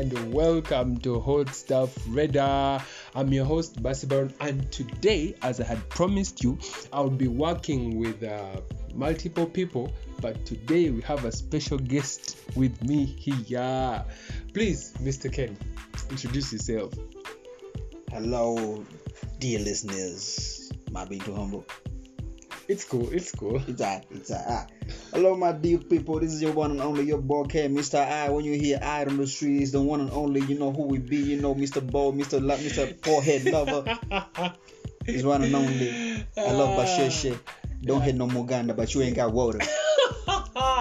and welcome to Hot Stuff Radar. I'm your host Basibaron, and today, as I had promised you, I'll be working with uh, multiple people. But today we have a special guest with me here. Please, Mr. Ken, introduce yourself. Hello, dear listeners. I being too humble? It's cool. It's cool. It's I. It's. Ah. Hello, my dear people. This is your one and only, your boy K, Mr. I. When you hear I on the streets, the one and only, you know who we be. You know, Mr. Bo, Mr. La- Mr. Forehead Lover. He's one and only. I love Basheshe. Don't hit no Muganda, but you ain't got water.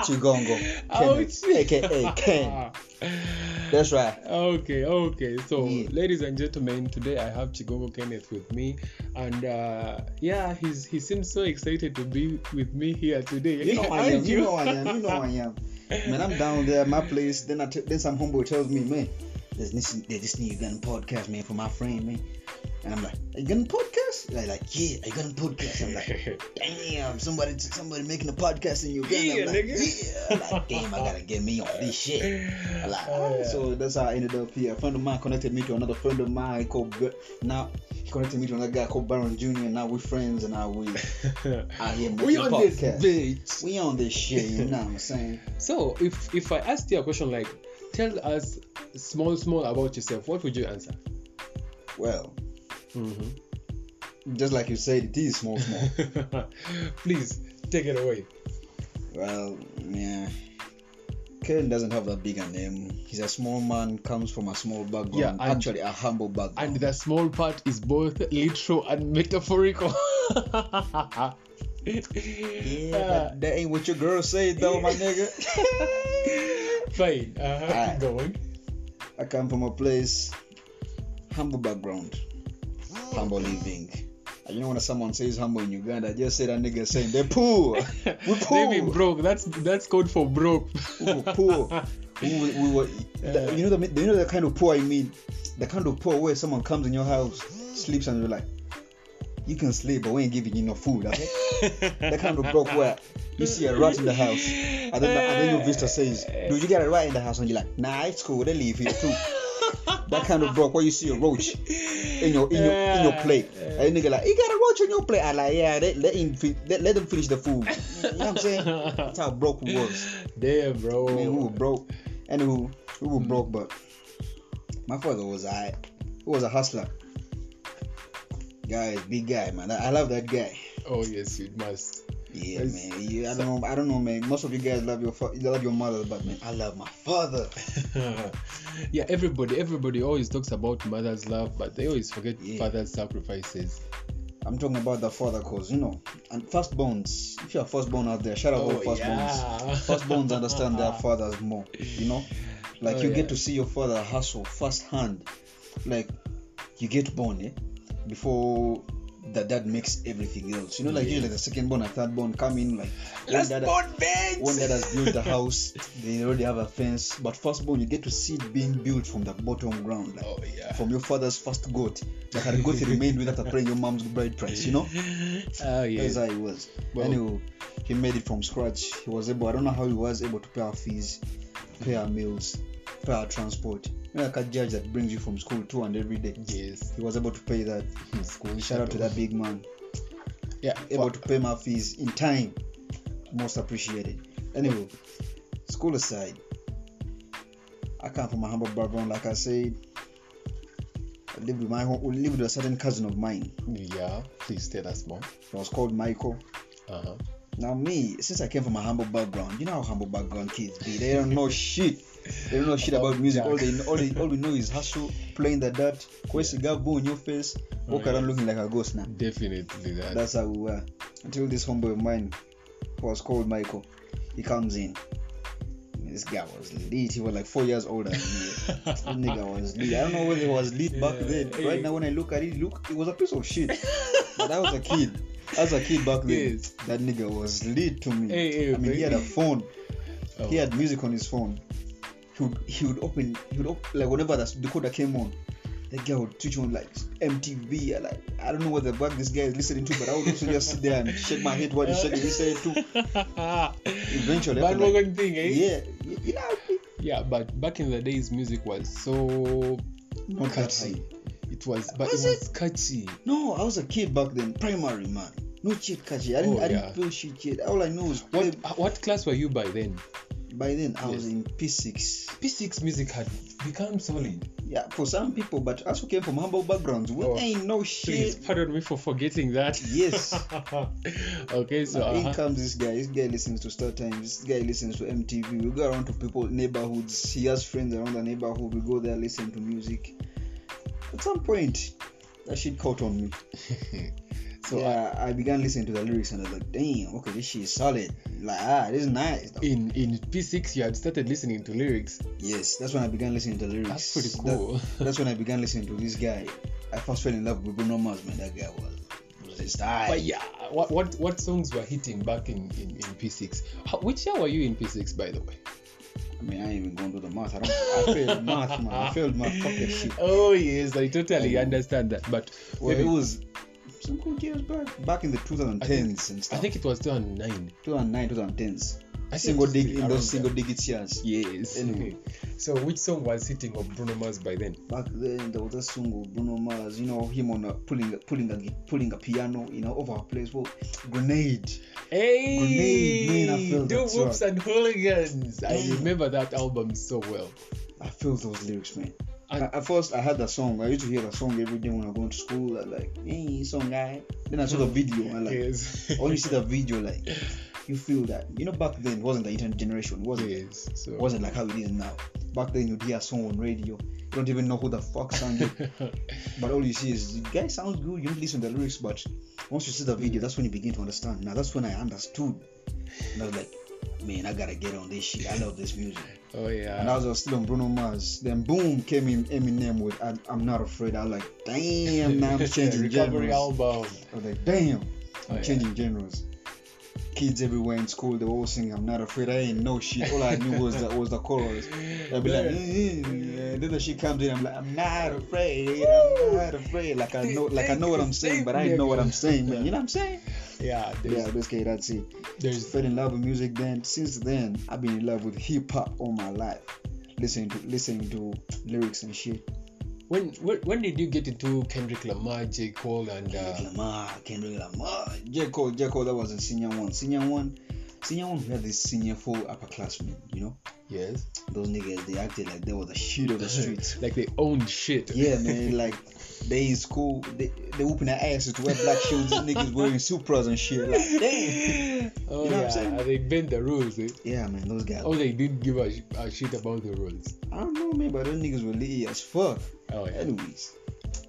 Chigongo. Ouch. aka Ken. That's right. Okay, okay. So, Yeah. ladies and gentlemen, today I have Chigongo Kenneth with me, and uh, yeah, he's he seems so excited to be with me here today. You know I am. You know I am. You know I am. Man, I'm down there at my place. Then I t- then some homeboy tells me, man, there's this there's this new gun podcast, man, for my friend, man. And I'm like, you gun podcast? Like, like, yeah, are you gun podcast? I'm like, damn, somebody somebody making a podcast in Uganda. Yeah, I'm like, nigga. yeah. I'm like, damn, I gotta get me on this shit. I'm like, Oh, yeah. So that's how I ended up here. A friend of mine connected me to another friend of mine called now he connected me to another guy called Baron Jr. Now we're friends and now we out here making we on this podcast. bitch. We on this shit, you know what I'm saying? So, if if I asked you a question like, tell us small small about yourself, what would you answer? Well, Mm-hmm. Just like you said, it is small, small. Please take it away. well, yeah. Ken doesn't have that big a name. He's a small man, comes from a small background. Yeah, and- actually a humble background. And the small part is both literal and metaphorical. yeah, that ain't what your girl said though, my nigga. Fine. Uh-huh. Alright. Keep going. I come from a place, humble background, humble living. You know when someone says humble in Uganda, just say that nigga saying they're poor. We're They mean broke. That's that's code for broke. We poor. We, were- we were, the- you know the you know the kind of poor I mean, the kind of poor where someone comes in your house, sleeps, and you're like, you can sleep, but we ain't giving you no food. Okay? the kind of broke where you see a rat in the house, and then, and then your visitor says, "Do you get a rat in the house?" And you're like, "Nah, it's cool. They leave here too." that kind of broke where you see a roach in your in your in your plate, and nigga like, "You got a roach in your plate?" I like, "Yeah, let let him fi- let, let them finish the food." You know what I'm saying? That's how broke we was. Damn, bro. I mean, we were broke. Anywho, we were mm. broke, but my father was I. He was a hustler. Guys, big guy, man. I I love that guy. Oh yes, you must. Yeah, man. Yeah, I don't know. I don't know, man. Most of you guys love your love your mother, but man, I love my father. yeah, everybody, everybody always talks about mother's love, but they always forget Yeah. father's sacrifices. I'm talking about the father, cause you know, and firstborns. If you're a firstborn out there, shout out all Oh, firstborns. yeah. Firstborns understand their fathers more. You know, like Oh, you yeah. get to see your father hustle firsthand. Like you get born, eh? Before the dad makes everything else. You know, like Yeah. usually the second born and third born come in like Let's one dad, born dad has built the house, they already have a fence. But first born, you get to see it being built from the bottom ground. Like, Oh yeah. from your father's first goat that had goat he remained without after paying your mom's bride price, you know? Oh yeah. That's how it was. Well- anyway, he made it from scratch. He was able, I don't know how he was able to pay our fees, pay our meals, pay our transport. You know, like a judge that brings you from school to and every day. Yes. He was able to pay that. in School Shout out to that big man. Yeah. Able well, to pay my fees in time. Most appreciated. Anyway, school aside, I come from a humble background, like I said. I lived with my home, we lived with a certain cousin of mine. Yeah. Please tell us more. He was called Michael. Uh huh. Now me, since I came from a humble background, you know how humble background kids be. They don't know shit. They don't know shit about music. All they all they all we know is hustle, playing the dirt, Kwesi Gabu in your face, walk Oh, around looking like a ghost now. Definitely that. That's how we were. Until this homeboy of mine who was called Michael. He comes in. This guy was lit. He was like four years older than me. This nigga was lit. I don't know whether he was lit back Yeah. then. Right now, when I look at it, look, it was a piece of shit. But I was a kid. As a kid back then, Yes. that nigga was lit to me. Hey, hey, I mean, he had a phone. Oh. He had music on his phone. He would, he would open, he would op- like whenever the decoder came on, the guy would switch on like MTV. I like I don't know what the fuck this guy is listening to, but I would also just sit there and shake my head while he's shaking his head too. Eventually, after, like, thing, eh? yeah, know, Yeah, but back in the days, music was so Not catchy. It was, but Was it was catchy. No, I was a kid back then, primary man. No shit catchy. I didn't, Oh, I didn't feel shit yet. All I know is What what class were you by then? by then I was in P6. P6 music had become solid. Yeah, for some people, but us who came from humble backgrounds, we Oh, ain't no Please shit. pardon me for forgetting that. Yes. okay, so Now, in uh-huh. comes this guy. This guy listens to Star Times. This guy listens to MTV. We go around to people neighborhoods. He has friends around the neighborhood. We go there, listen to music. At some point, that shit caught on me. so yeah, I began listening to the lyrics and I was like, damn, okay, this shit is solid. Like, ah, this is nice. in in P6 you had started listening to lyrics. Yes, that's when I began listening to lyrics. That's pretty That- cool. that's when I began listening to this guy. I first fell in love with Bruno Mars, man. That guy was was his style. But yeah, what what what songs were hitting back in in, in P6? How, which year were you in P6 by the way? I mean, I ain't even going to the math. I don't. I failed math, man. I failed math. Fuck that shit. Oh yes, I totally Um, understand that. But Well, maybe- it was some good years back, back in the 2010s and stuff. I think it was 2009. 2009, 2010s. Single dig in those single digits years. Yes. Anyway. so which song was hitting of Bruno Mars by then? Back then, there was a song of Bruno Mars. You know him on a pulling, pulling a, pulling a piano. You know, over a place. Well, grenade. Hey, Grenade, man, I feel do whoops and hooligans. I remember that album so well. I feel those lyrics, man. I- At first, I had that song. I used to hear that song every day when I go to school. I like, hey, song guy. Then I saw the video. I like, yes. you see the video, like, you feel that. You know, back then, it wasn't the internet generation, was it? yes. So It wasn't like how it is now. Back then, you'd hear a song on radio. You don't even know who the fuck sang it. but all you see is, the guy sounds good. You don't listen to the lyrics, but once you see the video, that's when you begin to understand. Now, that's when I understood. And I was like, man, I gotta get on this shit. I love this music. oh yeah. And I was still on Bruno Mars. Then boom came in Eminem with I, I'm Not Afraid. I was like, damn, now I'm changing recovery genres. album. I was like, damn, oh, I'm Oh, yeah. changing genres. Kids everywhere in school, they were all singing I'm Not Afraid. I ain't no shit. All I knew was that was the chorus. I'd be like, eh. then the shit comes in. I'm like, I'm not afraid. I'm not afraid. Like I know, like I know what I'm saying, but I ain't know what I'm saying, man. You know what I'm saying? yeah, Yeah, basically that's it. there's fell in love with music then since then i've been in love with hip-hop all my life listening to listening to lyrics and shit when, when when did you get into Kendrick Lamar, J Cole, and Kendrick uh, lamar kendrick lamar j cole j cole that was in senior one senior one senior one we had this senior four upperclassmen you know yes, those niggas they acted like they were the shit of the streets like they owned shit. yeah man like they in school they they whooping their asses to wear black shoes these niggas wearing supras and shit like damn Oh You know what I'm yeah, saying? they bent the rules. Eh? yeah man those guys Oh, they didn't give a, sh- a shit about the rules. i don't know man but those niggas were litty as fuck Oh yeah. Anyways,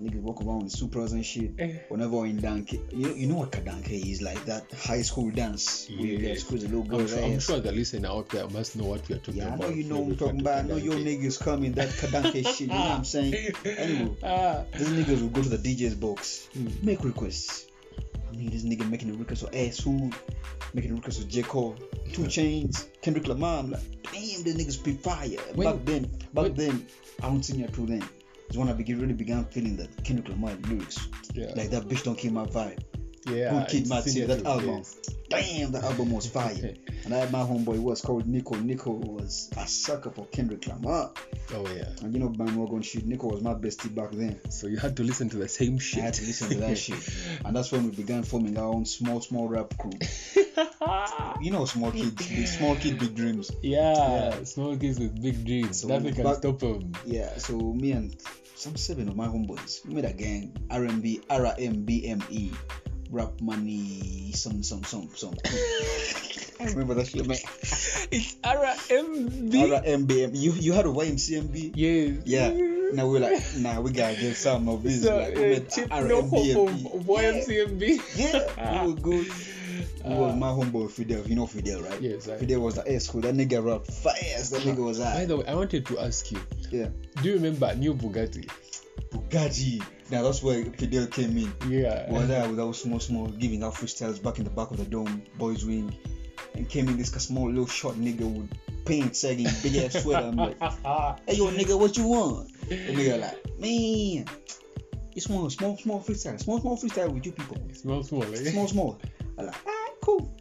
niggas walk around with Supras and shit. Eh. Whenever in Danke, you know, you know what Kadanke is like that high school dance where you Yeah. guys squeeze a little I'm girl's sure, I'm sure the listener out there must know what we are talking about. Yeah, I know you know what I'm talking about. I know your niggas coming that Kadanke shit. You know what I'm saying? Anyway, Ah, these niggas will go to the DJ's box, Mm. make requests. I mean, this nigga making a request for Ass Food, making a request for J Cole, 2 Chainz, Kendrick Lamar. I'm like, damn, these niggas be fire. When- back then, back when- then, I don't senior two then. It's when I begin, really began feeling that Kendrick Lamar lyrics, yeah. like that bitch don't kill my vibe. yeah. Good Kid, Mad City, that album. yes. Damn, that album was fire. and I had my homeboy was called Nico. Nico was a sucker for Kendrick Lamar. Oh yeah. And you know, bandwagon shit. Nico was my bestie back then. So you had to listen to the same shit. I had to listen to that shit. And that's when we began forming our own small, small rap crew. You know, small kids, big, small kid, big dreams. yeah, Yeah. small kids with big dreams. So Nothing can stop them. Yeah, so me and some seven of my homeboys, we made a gang. R&B, R-M-B-M-E, E, rap money, some, some, some, some. I remember that shit, man. It's RMB. R-M-B-M. You, you had a YMCMB? Yes. Yeah. Yeah now we're like, nah, we gotta get some of this. So, like, we uh, made R&B no hope and of, of B. YMCMB. Yeah, we were good. We was Ah. my homeboy Fidel. You know Fidel, right? Yes, I- Fidel was the air school. That nigga rap fast. That nigga was out. By the way, I wanted to ask you. Yeah. Do you remember New Bugatti? Bugatti. Now that's where Fidel came in. Yeah. Were there with our small, small, giving out freestyles back in the back of the dome, boys wing. And came in this small little short nigga with paint sagging, big ass sweater. I'm like, hey yo nigga, what you want? The nigga like, man, it's one small, small freestyle, small, small freestyle with you people. small, small. Eh? Small, small. I like, alright, cool.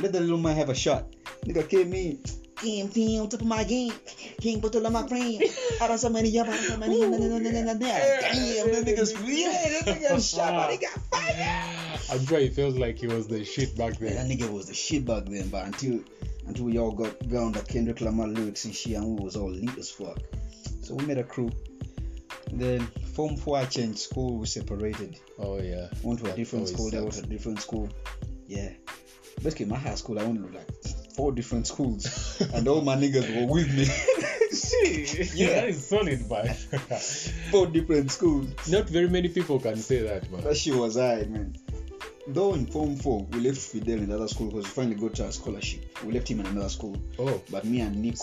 Let the little man have a shot. Nigga came in, Pim, pim, top of my game. King Bottle of my friend. I don't so many, yeah, I don't so many. Damn, that nigga's real. That nigga shot, but he got fire. I'm sure he feels like he was the shit back Man, then. that nigga was the shit back then, but until until we all got down the Kendrick Lamar lyrics and shit, and we was all lit as fuck. So we made a crew. Then Form 4 I changed school, we separated. Oh yeah. Went to a That different always school, they went sucks. to a different school. Yeah. Basically, my high school, I went to like four different schools, and all my niggas were with me. yeah, that is solid, man. four different schools. Not very many people can say that, man. That shit was high, man. Though in Form 4, we left Fidel in another school because we finally got to a scholarship. We left him in another school. Oh, But me and Nico.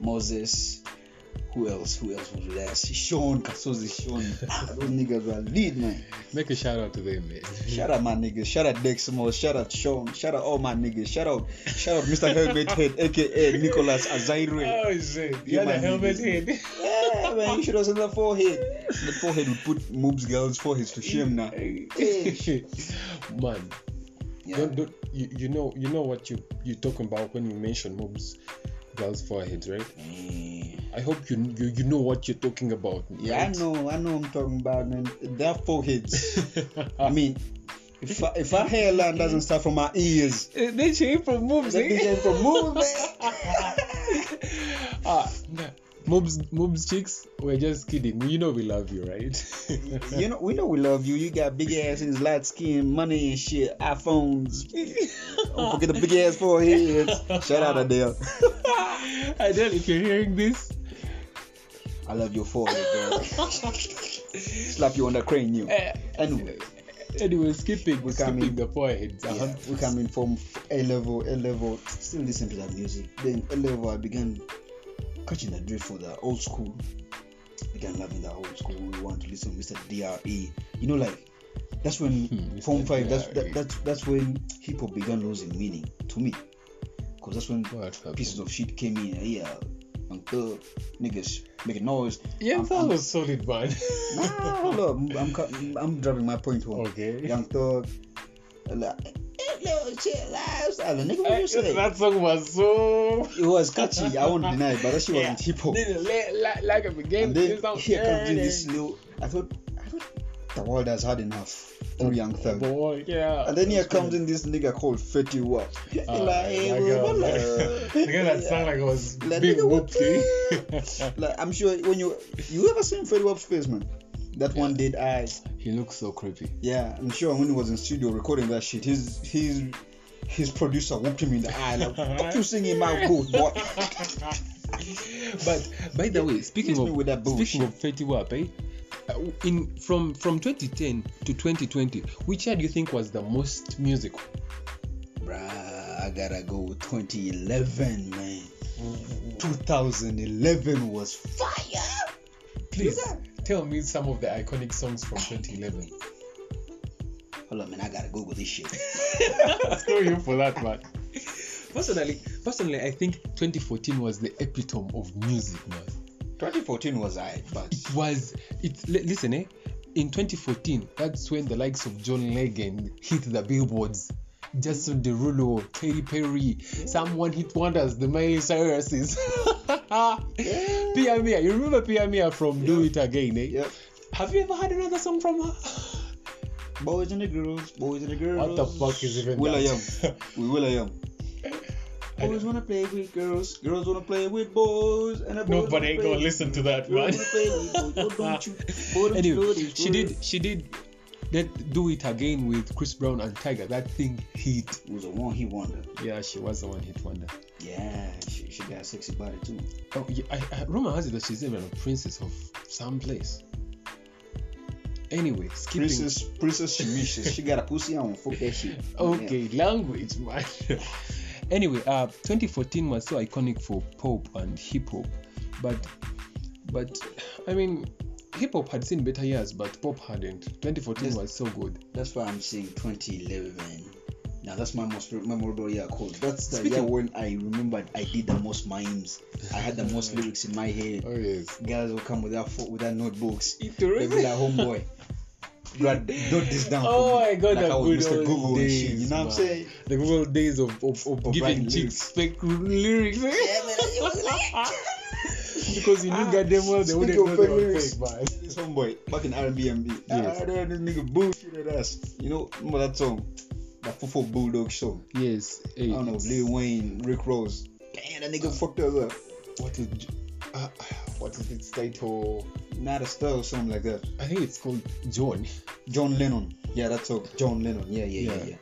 Moses, who else? Who else was there? Sean, Kasozi Sean. Those niggas were lead, man. make a shout out to them, man. Shout out my niggas. Shout out Deximo. Shout out Sean. Shout out all my niggas. Shout out, shout out Mr. Helmet Head, aka Nicholas Azaire. Oh shit! You You had my a helmet niggas. head. Yeah, man, you should have seen the forehead. The forehead would put Moob's girls' foreheads to shame now. man, Yeah. don't, don't, you, you know you know what you you talking about when you mention moves girls' foreheads, right? Eh. I hope you you, you know what you're talking about. Yeah, I know, I know. I'm talking about man. Their foreheads. I mean, if I, if our hairline doesn't start from my ears, they came from moves, that eh? nigga from Moob's, man. ah, moves moves chicks. We're just kidding. You know we love you, right? You know, we know we love you. You got big ass and light skin, money and shit, iPhones. Don't forget the big ass foreheads. Shout out Adele. Adele, if you're hearing this, I love your forehead, girl. Slap you on the crane, you. eh, Anyway, anyway, skipping, We skipping in- the foreheads. yeah, uh-huh. we come in from A level, A level. Still listen to that music. Then A level, I began catching the drift for the old school. Began loving the old school. We want to listen to Mr. DRE. You know, like that's when Hmm, Form. Five. That's that, that's that's when hip hop began losing meaning to me. Cause that's when What happened? pieces of shit came in. Yeah, and thug niggas making noise. Yeah, I'm- that I'm- was solid, man. Nah, hold up. I'm I'm, driving my point home. okay. Young Thug. Like, "Eh, little shit, lifestyle. Nigga, what you say? that song was so. It was catchy. I won't deny it, but that shit Yeah. wasn't hip hop. Like, like, a began And then here comes this little. I thought the world has had enough. Through Young Thug. boy, yeah. And then here comes in this nigga called Fetty Wap. Ah, like, hey, that bro, girl, what man. the- The that sounded like it was Like, big whoopsie. Like, I'm sure when you you ever seen Fetty Wap's face, man? That one dead eye. he looks so creepy. Yeah, I'm sure when he was in studio recording that shit, his his his producer whooped him in the eye. Like, what you singing my boat, boy? But by the way, speaking of speaking of Fetty Wap, eh? uh, In from from 2010 to 2020, which year do you think was the most musical? Bruh, I gotta go with 2011, man. 2011 was fire. Please tell me some of the iconic songs from 2011. Hold on, man. I gotta Google this shit. Screw you for that, man. Personally, personally, I think 2014 was the epitome of music, man. 2014 was I, but It was. It li- listen, eh? In 2014, that's when the likes of John Legend hit the billboards. Jason Derulo, Katy Perry, someone hit wonders, the Miley Cyrus's. Pia Mia, you remember Pia Mia from Do It Again, eh? yep. Have you ever heard another song from her? Boys and the girls, boys and the girls. What the fuck is even Will I that? am. We will I am. Boys wanna play with girls, girls wanna play with boys, and boys Nobody ain't gonna listen to that, girls man. wanna play with boys. Don't you? Boy, them anyway, she did she did that do it again with Chris Brown and Tyga. That thing hit. It was a one hit wonder. Yeah, she was the one hit wonder. Yeah, she, she got a sexy body too. Oh, yeah, I, I, rumor has it that she's even a princess of some place. Anyway, skipping. Princess Princess Shamisha, she got a pussy on. Fuck that shit. Okay, language, man. anyway, uh, 2014 was so iconic for pop and hip hop, but, but, I mean, hip hop had seen better years, but pop hadn't. 2014 Yes. was so good. That's why I'm saying 2011. Now that's my most memorable year called. That's the Speaking- year when I remembered I did the most mimes. I had the most lyrics in my head. Oh yes. Guys will come with that with that notebooks. It They be like, homeboy, Brad, note this down. Oh my god, like the I was good Mr. old Google days, shit. You know what I'm saying? The good old days of of, of, Of giving writing chicks lyrics. fake lyrics. because you knew goddamn well they Speaking wouldn't of know they were fake, man. This homeboy back in Airbnb. Yes. Ah, that this nigga bullshitted us. You know, remember that song? That Fofo Bulldog song. Yes. Hey, I don't know, Lil Wayne, Rick Ross. Damn, that nigga fucked us up. what is uh, what is its title? Not a star or something like that. I think it's called John. John Lennon. Yeah, that's all. John Lennon. Yeah, yeah, yeah, Yeah. yeah.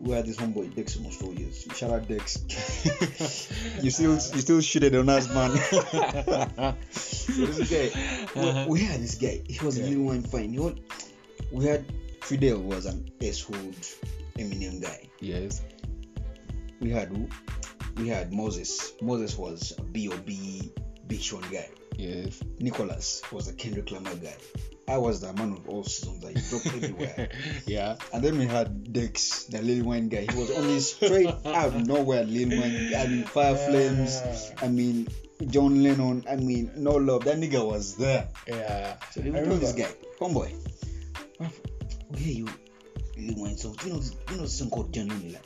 We had this homeboy Dex almost four years. Shout out Dex. you still you still shitted on us, man. So this guy, we- Uh-huh. we, had this guy. He was Yeah. Lil one fine. You know, we had Fidel was an S-Hood Eminem guy. yes. We had who? We had Moses. Moses was a B.O.B. Big Sean guy. Yes. Nicholas was a Kendrick Lamar guy. I was the man of all seasons that he dropped everywhere. yeah. And then we had Dex, the Lil Wayne guy. He was only straight out of nowhere. Lil Wayne, I mean, Fire Flames. I mean, John Lennon. I mean, No Love. That nigga was there. Yeah. So they I would know this guy, homeboy. We hear you, Lil Wayne. So do you know, this- you know, this song called Genuinely. Like,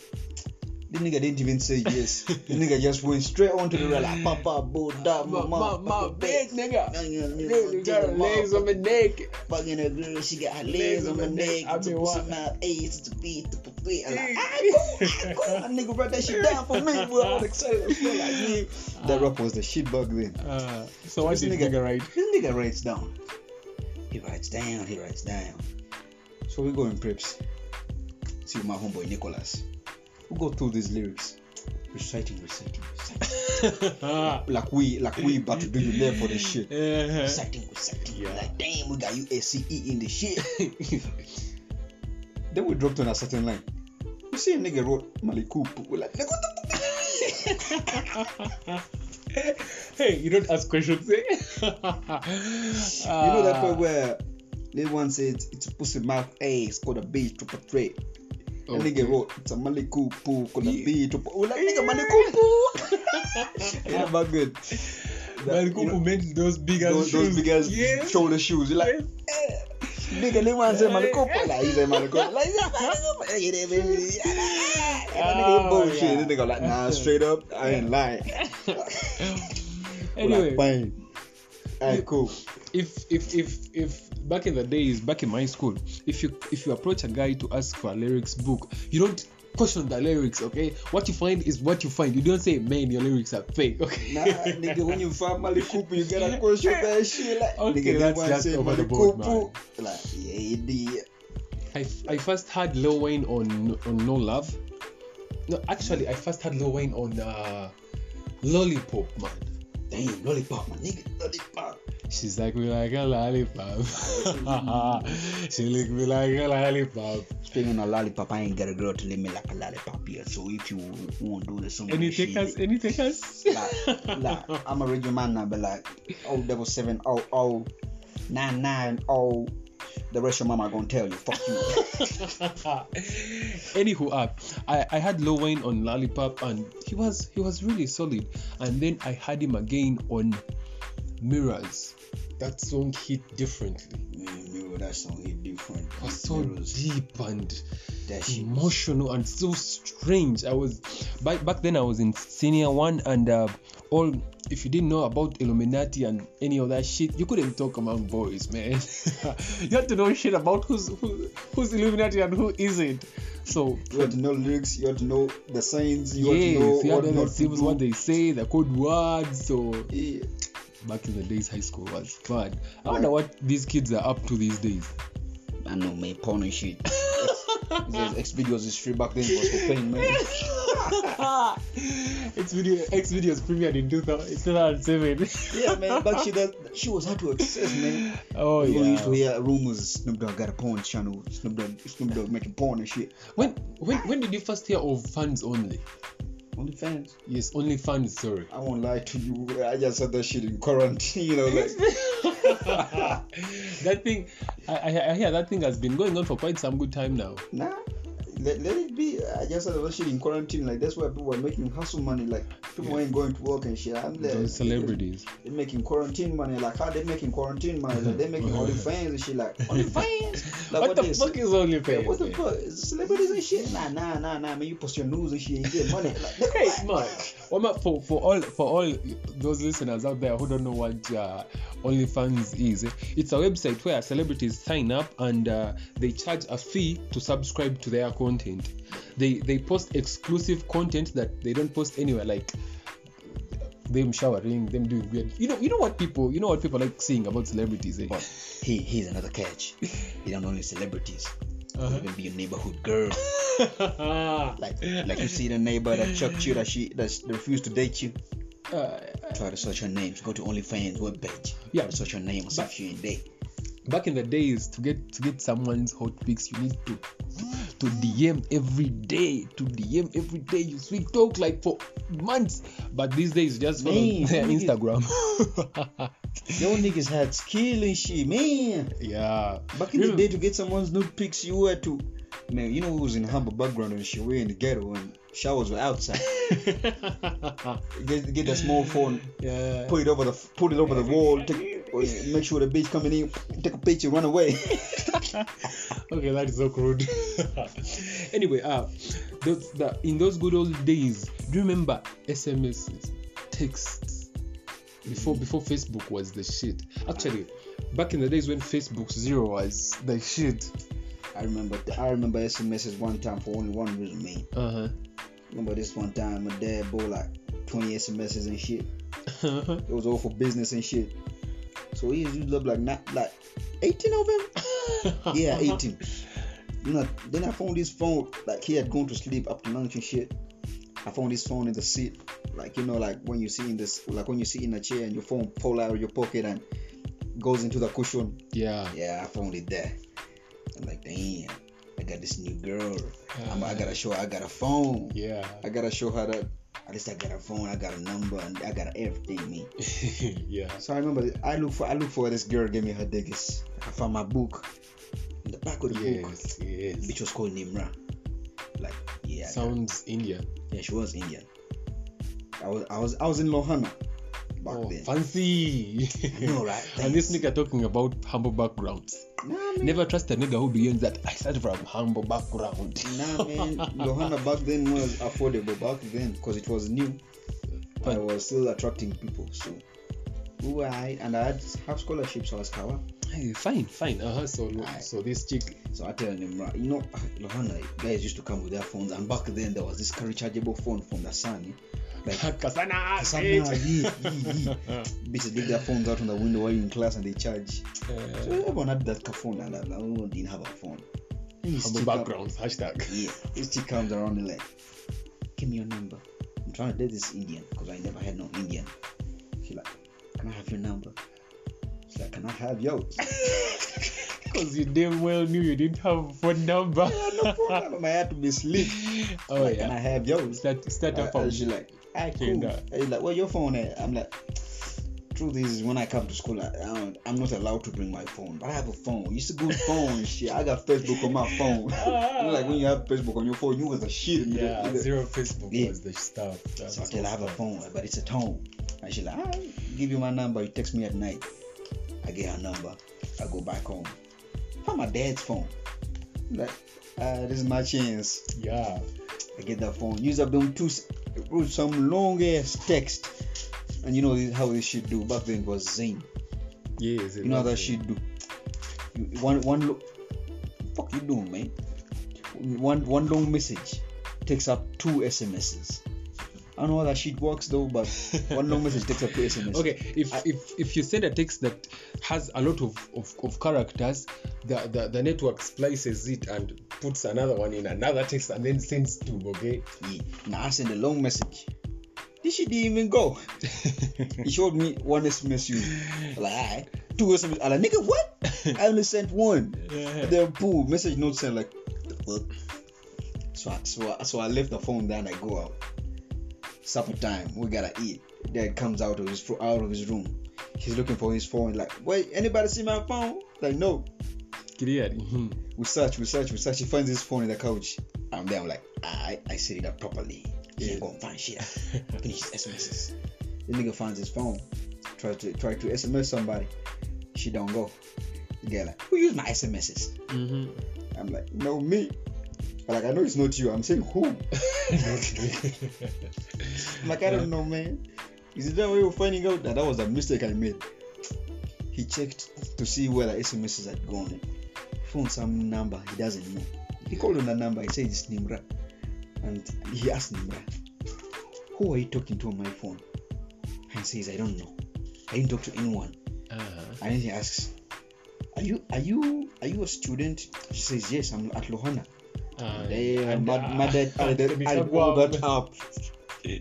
the nigga didn't even say yes. the nigga just went straight on to the rail like, Papa, Buddha, Mama, my, my big nigga. Nigga, got her legs on my neck. Fucking a girl, she got her legs on my neck. I To mean, pussy what? mouth, A's to be to. I'm like, ah, cool, ah, cool. That nigga wrote that shit down for me. Boy, I was excited as fuck. Like, yeah. That rap was the shit back then. Uh, so what this nigga- nigga write? This nigga writes down. He writes down, he writes down. So we go in preps. See my homeboy Nicholas. We go through these lyrics. Reciting, reciting, reciting. like we like we about to do you there for the shit. Uh-huh. Reciting, reciting. Yeah. Like damn, we got E in the shit. then we dropped on a certain line. You see a nigga wrote Malikupu. We're like, the hey, you don't ask questions, eh? You know that part where Lil one said it's a pussy mouth A, it's called a B to portray. And Okay. nigga wrote it's a Maliku poo, called a Yeah. B to We're like nigga Maliku poo. yeah, but good. Man, you know, made those big ass those, shoes. those big ass yeah. shoulder shoes. You're like, Yeah. eh. nigga, Lil one said Maliku poo. Like, he said Maliku poo. Like, yeah, Maliku poo. Yeah, baby. Yeah, nigga Oh, bullshit. Nigga like, nah, straight up, I ain't lying. Anyway, like, Alright, cool. if if if if back in the days, back in my school, if you if you approach a guy to ask for a lyrics book, you don't question the lyrics, okay? What you find is what you find. You don't say, man, your lyrics are fake, okay? Nah, nigga, when you find Malikupu, you gotta question that shit. Like, Okay, nigga, that's just over the board, Malikupu. Like, yeah, he. I, I first had Lil Wayne on on No Love. No, actually, I first had Lil Wayne on uh, Lollipop, man. Damn, lollipop, my nigga, lollipop. She's like me like a lollipop. she lick me like a lollipop. Speaking of lollipop, I ain't got a girl to lick me like a lollipop yet. So if you want to do song, Any takers? Any takers? like, like, I'm a radio man now, but like, oh, double seven, oh, oh, nine, nine, oh. The rest of your mama gonna tell you, fuck you. Anywho, uh, I, I had Wayne on Lollipop and he was he was really solid. And then I had him again on Mirrors. That song hit differently. Man, that song hit different. It was so deep and emotional and so strange. I was back back then I was in senior one and uh, all if you didn't know about Illuminati and any of that shit, you couldn't talk among boys, man. you had to know shit about who's who, who's Illuminati and who isn't. So You have to know lyrics. You have to know the signs. You yes, have to know you what had to know not to the do. what they say, the code words. So Yeah. Back in the days, high school was fun. I wonder what these kids are up to these days. I know, man, porn and shit. X, X videos is free back then. It was for paying, man. X video X videos premiered in 2000, 2007. yeah, man. Back she that she was hard to access, man. oh We used to hear rumors. Snoop Dogg got a porn channel. Snoop Dogg, Snoop Dogg making porn and shit. When when when did you first hear of fans only? Only fans. Yes, only fans. Sorry. I won't lie to you. I just said that shit in quarantine. You know, like that thing, I, I I hear that thing has been going on for quite some good time now. nah. Let, let it be. I just said that shit in quarantine. Like that's why people are making hustle money. Like people Yeah. ain't going to work and shit. I'm there. Those celebrities. They're making quarantine money. Like how they making quarantine money? Like they're making OnlyFans and shit. Like OnlyFans. Like what the this? fuck is Yeah, OnlyFans? what the man? fuck? Celebrities and shit? Nah, nah, nah, nah. Man, you post your news and shit. You get money. Like, Hey, man. Well, ma- for for all for all those listeners out there who don't know what uh, OnlyFans is, it's a website where celebrities sign up and uh, they charge a fee to subscribe to their content. They they post exclusive content that they don't post anywhere, like them showering, them doing weird. You know, you know what people, you know what people like seeing about celebrities. Eh? he, he's another catch. He don't only celebrities. Uh-huh. Even be a neighborhood girl. Like, like you see the neighbor that chucked you, that she that refused to date you. Uh, Try to search her name. Go to OnlyFans webpage. Yeah. Try to search her name and see if she ain't there. back in the days to get to get someone's hot pics you need to to dm every day to dm every day you sweet talk like for months but these days just follow Man, their instagram Yo niggas had skill and shit, man. yeah Back in the day, to get someone's nude pics, you had to, man. You know who was in humble background and shit. We're in the ghetto and showers were outside. get, get that small phone, yeah put it over the put it over the wall, take, or make sure the bitch coming in, take a picture, run away. okay that is so crude anyway uh those the in those good old days do you remember sms texts before before facebook was the shit actually back in the days when facebook zero was the shit I remember I remember SMSs one time for only one reason, man. uh-huh Remember this one time my dad bought like 20 SMSs and shit. It was all for business and shit. So he used up like not like 18 of them. Yeah, 18. You know, then I found this phone like he had gone to sleep after lunch and shit. I found his phone in the seat, like you know, like when you see in this, like when you sit in a chair and your phone fall out of your pocket and goes into the cushion. yeah Yeah, I found it there. I'm like, damn, I got this new girl. I'm, I gotta show her I got a phone. yeah I gotta show her that at least I got a phone, I got a number, and I got everything, me. yeah So I remember I look for I look for this girl gave me her diggers. I found my book. In the back of the book, yes yes which was called Nimra. Like, yeah, sounds indian yeah, she was Indian. I was I was I was in Lohana back oh, then. fancy I know, right? and this nigga talking about humble backgrounds Nah, never trust a nigga who begins that i started from humble background Nah, man. Lohana back then was affordable back then because it was new. But I was still attracting people, so. Were high, and I had half scholarships, so I was Kawa. Hey, fine fine uh-huh so Aye. so this chick So I tell them, right, you know, Lohana guys used to come with their phones, and back then there was this rechargeable phone from the sun. Like, kasana Kasana, bitch. yeah, yeah, yeah. bitches leave their phones out on the window while you're in class and they charge. So Uh, everyone had that phone, and I one didn't have a phone. And this humble chick come- backgrounds hashtag Yeah, this chick comes around and like, give me your number. I'm trying to date this Indian because I never had no Indian. She like, can I have your number? She's like, can I have yours? because you damn well knew you didn't have a phone number no problem. I had to be slick. oh like, can I have yours? start start up uh, from she like, I Okay, cool. And he's like, where your phone at? I'm like, truth is, when I come to school, I, I I'm not allowed to bring my phone, but I have a phone. It's a good phone. shit, I got Facebook on my phone. you know, like when you have Facebook on your phone, you was a shit. yeah in the- zero facebook Yeah. was the stuff That So I tell I have a phone, but it's a tone. And she like, I give you my number. You text me at night. I get her number. I go back home. My dad's phone. Like, uh, this is my chance. yeah I get that phone. Use up them two, wrote some long ass text. And you know how this shit do. Back then it was Zane. yes You know how that shit do. You- One one lo- fuck you doing, man? One one long message takes up two SMSs. I don't know how that shit works though, but one long message takes up two SMSs. okay if I- if if you send a text that has a lot of of, of characters the, the the network splices it and puts another one in another text and then sends two okay Yeah. Now I send a long message. This shit didn't even go. He showed me one SMS you. Like. Two SMS. I'm like, nigga, what? I only sent one. Yeah. Then boom, message not sent. Like, the fuck? So I, so, I, so I left the phone there and I go out. Supper time. We gotta eat. Dad comes out of his out of his room. He's looking for his phone. Like, wait, anybody see my phone? Like, no. Mhm. We search, we search, we search. He finds his phone in the couch. I'm there. I'm like, I I set it up properly. He Yeah. ain't gonna find shit. Finish his SMSs. The nigga finds his phone. Try to try to SMS somebody. She don't go. The guy like, who used my SMSs? Mhm. I'm like, no me. But like I know it's not you. I'm saying who? Like I don't know, man. Is it that way of finding out that that was a mistake I made? He checked to see where the SMSs had gone. Found some number he doesn't know. He called on the number. He said it's Nimra, and he asked Nimra, "Who are you talking to on my phone?" And says, "I don't know. I didn't talk to anyone." Uh-huh. And then he asks, "Are you are you are you a student?" She says, "Yes, I'm at Lohana." Uh, Damn, and, mad, mad that I did and I it's all that up. He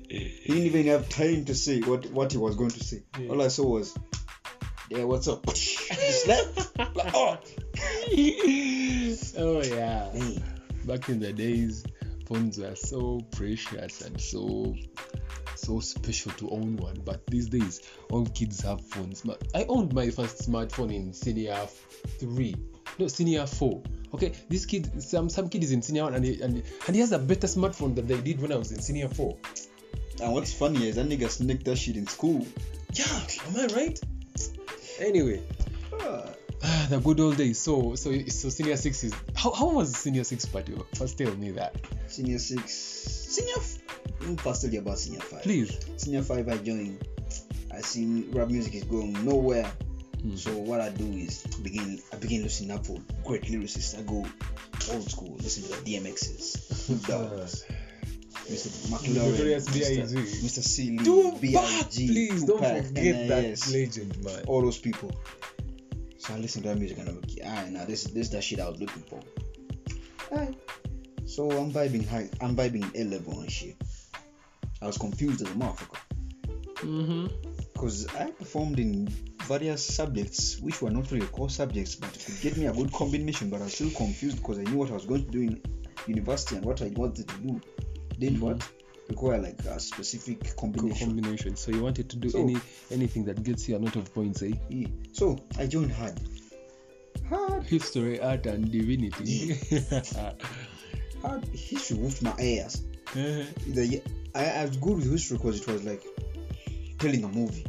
didn't even have time to say what, what he was going to say. Yeah. All I saw was, yeah, what's up? He slept. Like, oh. oh yeah. Hey, Back in the days, phones were so precious and so so special to own one. But these days, all kids have phones. I owned my first smartphone in senior three, no senior four. Okay, this kid, some some kid is in senior one, and he, and, and he has a better smartphone than they did when I was in senior four. and what's funny is that nigga sneaked that shit in school. Yeah, am I right? Anyway, Ah, Ah, the good old days. So, so, so senior six is how, how was senior six party? First tell me that, senior six, senior. F- first tell you about senior five. please. Senior five, I joined. I see rap music is going nowhere. Mm. So what I do is begin. I begin listening up for great lyricists. I go old school, listen to the DMXs, Mr. McLaren, Notorious Mr. Mr. C. Lee, Tupac, B.I.G., please don't Tupac, forget that legend, man. all those people. So I listen to that music and I'm like, ah, nah, this this that shit I was looking for. Alright. So I'm vibing high. I'm vibing A level and shit. I was confused as a motherfucker Mm-hmm. because I performed in various subjects which were not really core subjects, but it could get me a good combination. But I was still confused because I knew what I was going to do in university and what I wanted to do. Didn't Mhm. what require like a specific combination. Combination. So you wanted to do So- any anything that gets you a lot of points, eh? Yeah. So I joined hard. Hard, History, art, and divinity. hard history whooped my ass. The I, I was good with history because it was like telling a movie.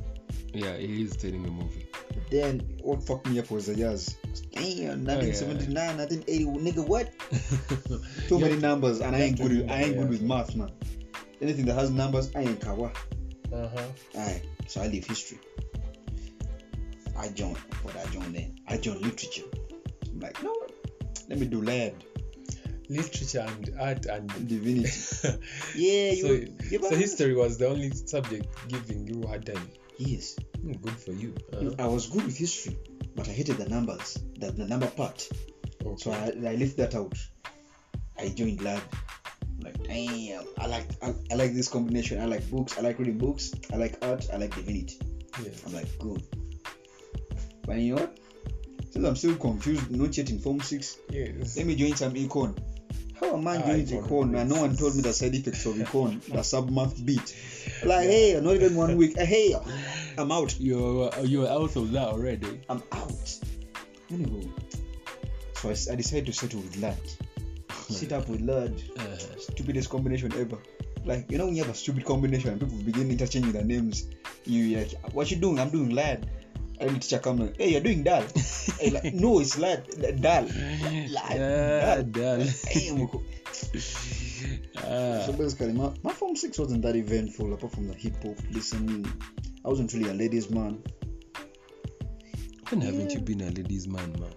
Yeah, he is telling a movie. But then what fucked me up was the years. Damn, 1979, 1980, nigga, what? Too many numbers, and I ain't good. With, I ain't good remember, with math, man. Anything that has numbers, I ain't kawa. Uh-huh. Alright, so I leave history. I joined what I joined then. I joined literature. I'm like, no, let me do lad Literature and art and divinity. Yeah, you. so, you so history was the only subject giving you a hard time. Yes, Hmm, good for you. Uh-huh. I was good with history, but I hated the numbers, the, the number part. So I, I left that out. I joined lab. Like damn, I like I, I like this combination. I like books. I like reading books. I like art. I like divinity. Yeah. I'm like good. But you know what? Since I'm still confused, not yet in Form Six, Yes. let me join some econ. How am I Ah, joining econ econ? And no one told me the side effects of econ, the submath beat. Like hey, not even one week. Hey, I'm out. You're you're out of that already. I'm out. Anyway, so I decided to settle with lad. Sit up with lad. Uh, stupidest combination ever. Like you know when you have a stupid combination and people begin interchanging their names, you like, what you doing? I'm doing lad. And teacher come like, hey, you're doing dull. hey, like, no, it's like dull. Yeah. Ah, So basically, my, my form six wasn't that eventful apart from the hip hop listening. I wasn't really a ladies man. when haven't you Yeah. been a ladies man, man?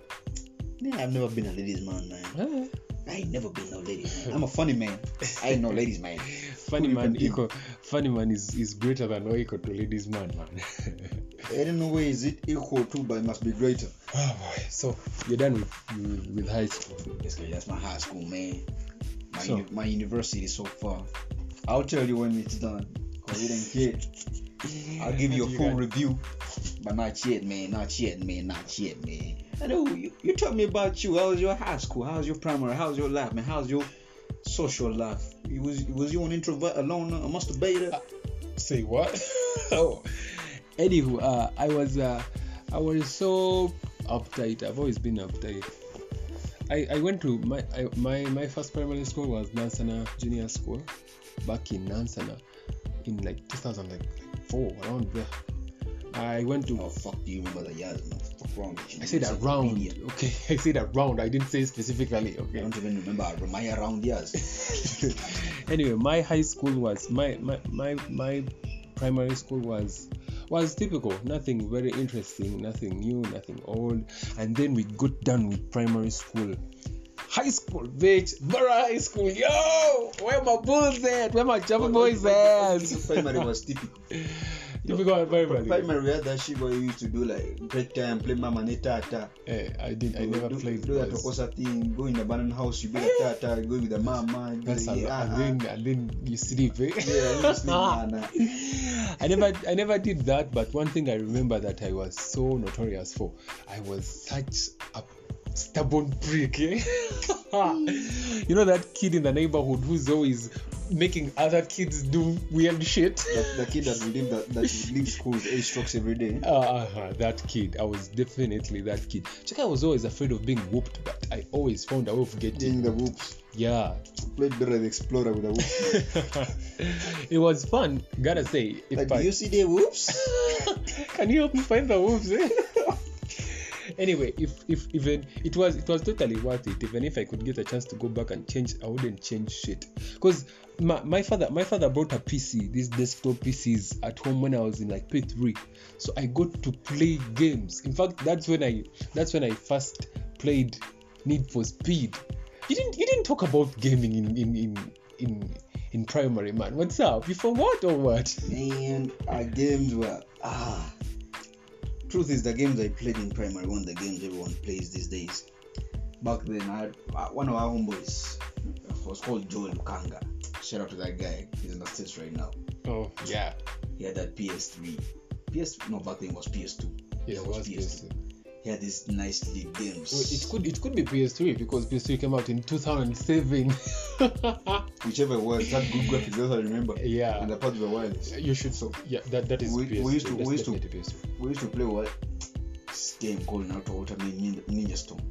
Yeah, I've never been a ladies man, man. Ah, I ain't never been no lady. I'm a funny man. I ain't no ladies man. funny Who man equal funny man is, is greater than or equal to ladies man, man. I don't know where is it equal to, but it must be greater. oh boy. So you're done with with, with high school. Basically, that's my high school, man. My, So- uni- my university so far. I'll tell you when it's done. Cause ain't yet. I'll give you a You full review. But not yet, man. Not yet, man. Not yet, man. I know you, you tell me about you. How was your high school? How's your primary? How's your life, man? How's your social life? You was was you an introvert, a loner, a masturbator? Say what? oh. Anywho, uh, I was uh, I was so uptight. I've always been uptight. I, I went to my I, my my first primary school was Nansana Junior School back in Nansana in like 2004 around there. I went to Oh fuck, do you remember the years, man? Fuck wrong. I said around. Okay, I said around. I didn't say specifically. Okay. I don't even remember my around years. anyway, my high school was my my my my primary school was was typical. Nothing very interesting. Nothing new. Nothing old. And then we got done with primary school. High school, bitch. Borough High School. Yo, where my bulls at? Where my jump boys at? Primary was typical. You Typical primary. Primary, had that shit where you used to do like break time, play mama ne tata. Eh, I did. I never do, played. Do that. Tokosa thing, go in the banana house, you be the tata, go with the mama. That's like, a lot. ah, And then and then you sleep. Eh? ah. Yeah, you sleep, nah, nah. I never I never did that, but one thing I remember that I was so notorious for, I was such a stubborn prick. Eh? you know that kid in the neighborhood who's always making other kids do weird shit. The, the kid that would leave that, that would leave school with eight strokes every day. Uh, uh, that kid, I was definitely that kid. Check, I was always afraid of being whooped, but I always found a way of getting. The whoops. Yeah, Played better the explorer with the whoops. it was fun. Gotta say, if Like, I, do you see the whoops? Can you help me find the whoops? Eh? Anyway, if if even it was it was totally worth it. Even if I could get a chance to go back and change, I wouldn't change shit. Because my, my father my father brought a PC, these desktop PCs at home when I was in like P3. So I got to play games. In fact, that's when I that's when I first played Need for Speed. You didn't you didn't talk about gaming in in in in, in primary, man. What's up? You forgot or what? Man, our games were ah truth is the games I played in primary one. the games everyone plays these days. Back then, I had, one of our homeboys uh, was called Joel Lukanga. Shout out to that guy. He's in the states right now. Oh yeah. He had that PS3. PS no back then was PS2. Yeah, it was, was PS2. PS2. yeah, these nice league games. Well, it could it could be PS3 because PS3 came out in 2007. Whichever it was, that good graphics that's I remember. Yeah. And apart the world. You should so yeah that that is we, PS3. We used to, we used to PS3. we used to play what this game called Naruto Ultimate Ninja, Storm.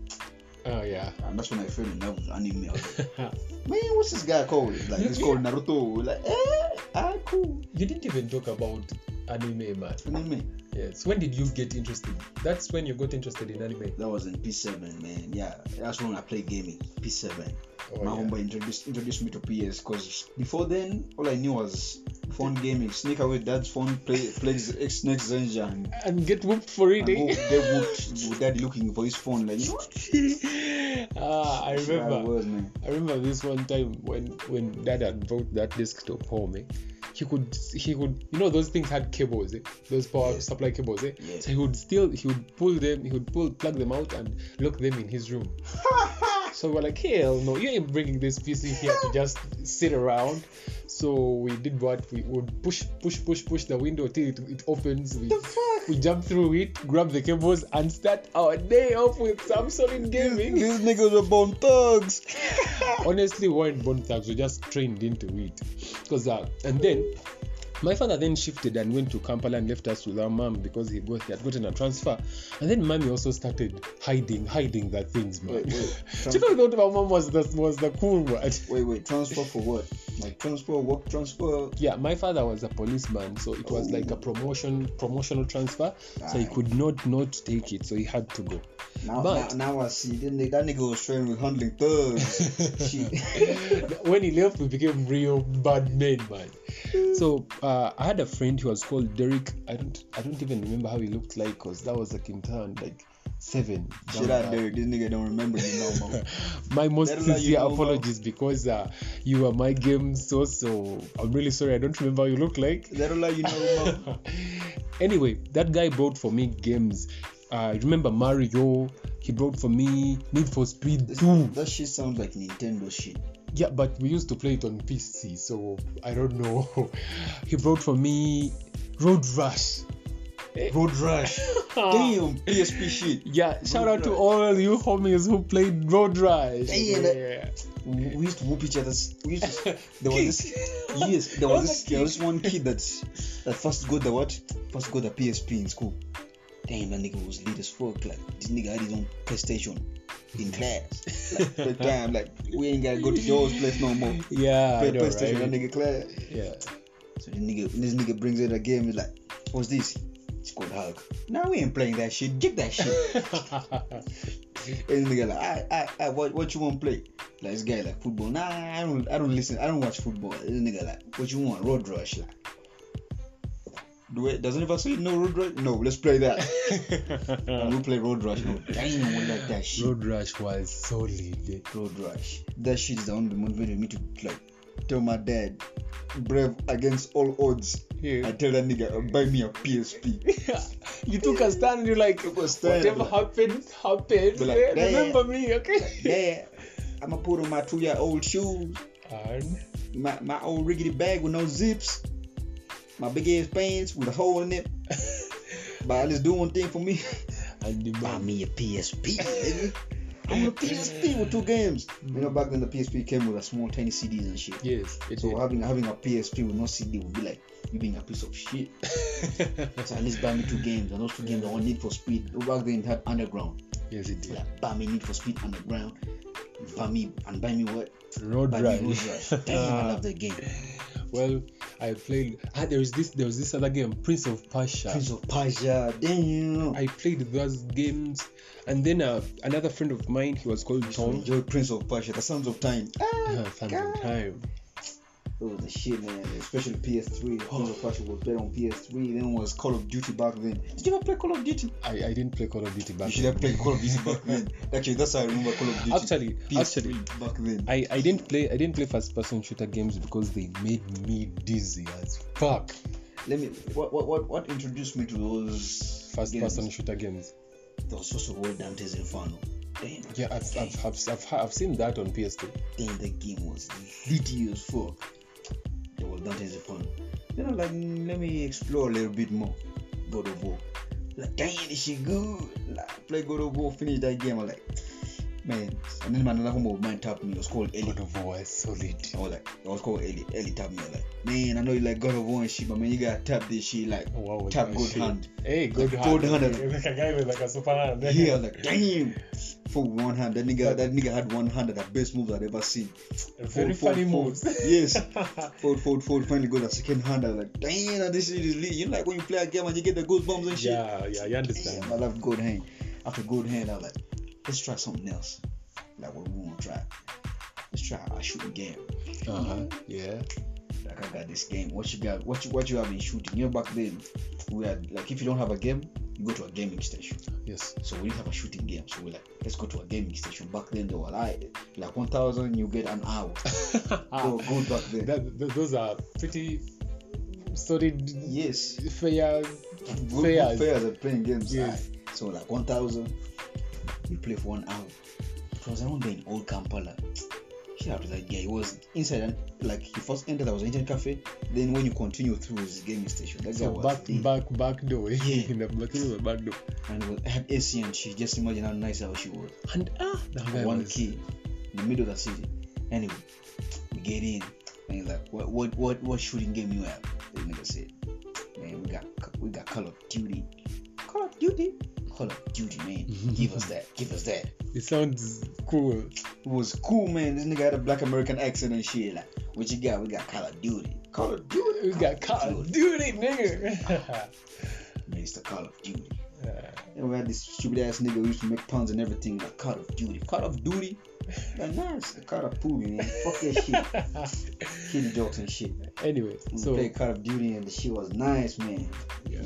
Oh yeah. And that's when I fell in love with anime. Man, what's this guy called? Like it's called Naruto. Like eh, ah cool. You didn't even talk about anime, man. Anime. Yes. When did you get interested? That's when you got interested in anime. That was in P7, man. Yeah, that's when I played gaming. P7. Oh, My yeah. homeboy introduced introduced me to PS because before then, all I knew was phone gaming. Sneak away dad's phone, play play X Next Zenja, and, And get whooped for it. eh? get whooped with dad looking for his phone. Like, ah, I remember. was, man. I remember this one time when when dad had brought that desktop home. Eh? He could he could you know those things had cables, eh? those power Yes. Supply cables. Eh? Yes. So he would still he would pull them, he would pull plug them out and lock them in his room. so we're like, hell no, you ain't bringing this PC here to just sit around. So we did what we would push push push push the window till it, it opens. We, we jump through it, grab the cables, and start our day off with some solid gaming. These niggas are born thugs. honestly we weren't born thugs we just trained into it because uh, and then my father then shifted and went to Kampala and left us with our mom because he, got, he had gotten a transfer. And then mommy also started hiding, hiding the things, man. Wait, wait. Chico thought my mom was the, was the cool one. Wait, wait. Transfer for what? Like transfer, work transfer. Yeah, my father was a policeman, so it was like a promotion, promotional transfer. So he could not not take it, so he had to go. Now, But- now, now I see. Then that nigga was training with handling thugs. When he left, we became real bad men, man. So uh, I had a friend who was called Derek. I don't, I don't even remember how he looked like, cause that was like in town, like seven. Shit down Derek. This nigga don't remember you no more. my most you sincere know, apologies because uh, you were my game source. So I'm really sorry. I don't remember how you look like. That'll let you know, anyway, that guy brought for me games. I remember Mario. He brought for me Need for Speed This- 2. That shit sounds like Nintendo shit. Yeah, but we used to play it on PC, so I don't know. he brought for me Road Rash. Eh. Road Rash. Damn, PSP shit. Yeah, shout Road out to Rush. all you homies who played Road Rash. Damn, yeah. We used to whoop each other's. We used to. There was this. Yes, there was this. There was this one kid that's that first got the what? First got the PSP in school. Damn, that nigga was lit as fuck. Like this nigga had his own PlayStation. in class. Like, the time, like we ain't gotta go to Joe's place no more. Yeah, I Play know, PlayStation, right? that nigga class. Yeah. So the nigga, when this nigga brings in a game. He's like, "What's this?" It's called Hulk. Now we ain't playing that shit. Get that shit. and the nigga like, I, I, I, what, what you want to play? Like this guy like football. Nah, I don't, I don't listen. I don't watch football. This nigga like, what you want? Road Rash. Like, do it? Doesn't ever say no Road Rash? No, let's play that. and we play Road Rash. No, damn, we like that shit. Road Rash was solid. Road Rash. That shit is the that motivated me to like tell my dad, brave against all odds. Yeah. I tell that nigga, uh, buy me a PSP. you took a stand. And You're like, stand, whatever like- happened, happened. Like, Yeah, remember me, okay? Yeah, I'ma put on my two year old shoes, And my, my old rickety bag with no zips, my big ass pants with a hole in it. But at least do one thing for me. and the Buy me a PSP, nigga. I want a PSP with two games. You know, back then the PSP came with a small tiny CDs and shit. Yes, So did. having having a PSP with no CD would be like you being a piece of shit. So at least buy me two games, and those two games are on Need for Speed. Back then it had Underground. yes, it did. Like buy me Need for Speed Underground. Buy me and buy me what? Road Buy me Road. Rush. Damn, I love that game. well, I played. Ah, there was this. There was this other game, Prince of Persia. Prince of Persia. Damn. I played those games, and then uh, another friend of mine, he was called Tom. enjoy Prince of Persia. The Sands of Time. Ah, Uh, Sands of Time. It was the shit, man. Especially PS3. Prince of Persia was played on PS3. Then was Call of Duty back then. Did you ever play Call of Duty? I, I didn't play Call of Duty back you should then. have played Call of Duty back then. Actually, that's how I remember Call of Duty. Actually, PS3 actually, back then. I, I didn't play I didn't play first person shooter games because they made me dizzy as fuck. Let me. What what what, what introduced me to those First games? person shooter games. There was of all Dante's Inferno. Damn. Yeah, I've, I've, I've, I've, I've seen that on PS2. Damn, that game was litty as fuck. There was Dante's Then I'm like, let me explore a little bit more. God of War. Like, damn, this shit good. Like, play God of War, finish that game. I'm like, man. And then another home of mine tapped me. It was called Ellie. God of War is solid. I was like, it was called Ellie. Ellie tapped me. Like, man, I know you like God of War and shit, but man, you gotta tap this shit like Wow, tap good shit. hand. Hey, good Like, hand. good hand. Like a guy with like a super hand. Yeah, I was like, damn. For one hand, that nigga, that nigga had one hand at the best moves I'd ever seen. Very Fold, fold, funny fold. moves. Yes. Fold, fold, fold. Finally got a second hand. I was like, damn, this shit is lit. You know, like when you play a game and you get the goosebumps and shit. yeah, yeah, you understand. Damn, I love good hand. After good hand, I was like, let's try something else. Like what we want to try. Let's try a shooting game. Uh huh. Yeah. Like I got this game. What you got? What you what you have in shooting? You know, back then we had like if you don't have a game, you go to a gaming station. Yes. So we didn't have a shooting game. So we're like, let's go to a gaming station. Back then they were like like one thousand, you get an hour. Good back then. that, th- those are pretty solid yes. fair good fairs. fairs playing games. Yes. Aye. So like one thousand, we play for one hour. It was around there in old Kampala. Shout out to that guy. He was inside and like he first entered I was internet cafe. Then when you continue through his gaming station, that guy So back there. back back door. Yeah. In the back in the back door. and was, had AC and she just imagine how nice how she was. And ah, that one was- key in the middle of the city. Anyway, we get in and he's like, "What what what what shooting game you have?" The nigga said, "Man, we got we got Call of Duty, Call of Duty, Call of Duty, man. give us that, give us that." It sounds cool. It was cool, man. This nigga had a black American accent and shit. Like, what you got? We got Call of Duty, Call of Duty. We got Call of Duty, nigga. Man, it's the Call of Duty. Yeah. And we had this stupid ass nigga who used to make puns and everything like Call of Duty, Call of Duty. Like, nah, it's the Call of Duty, man. Fuck that shit. Kiddie jokes and shit. anyway, We so played Call of Duty and the shit was nice, man. Yeah.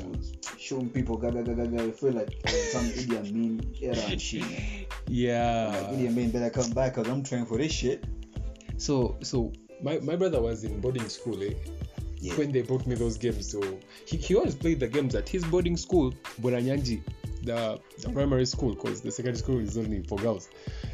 Showing people gaga gaga gaga. I feel like some idiot Amin era and shit, man. Like yeah. Idi Amin better come back because I'm training for this shit. So so my, my brother was in boarding school, eh? Yeah. When they brought me those games, so he, he always played the games at his boarding school, Bweranyangi, the, the primary school, because the secondary school is only for girls.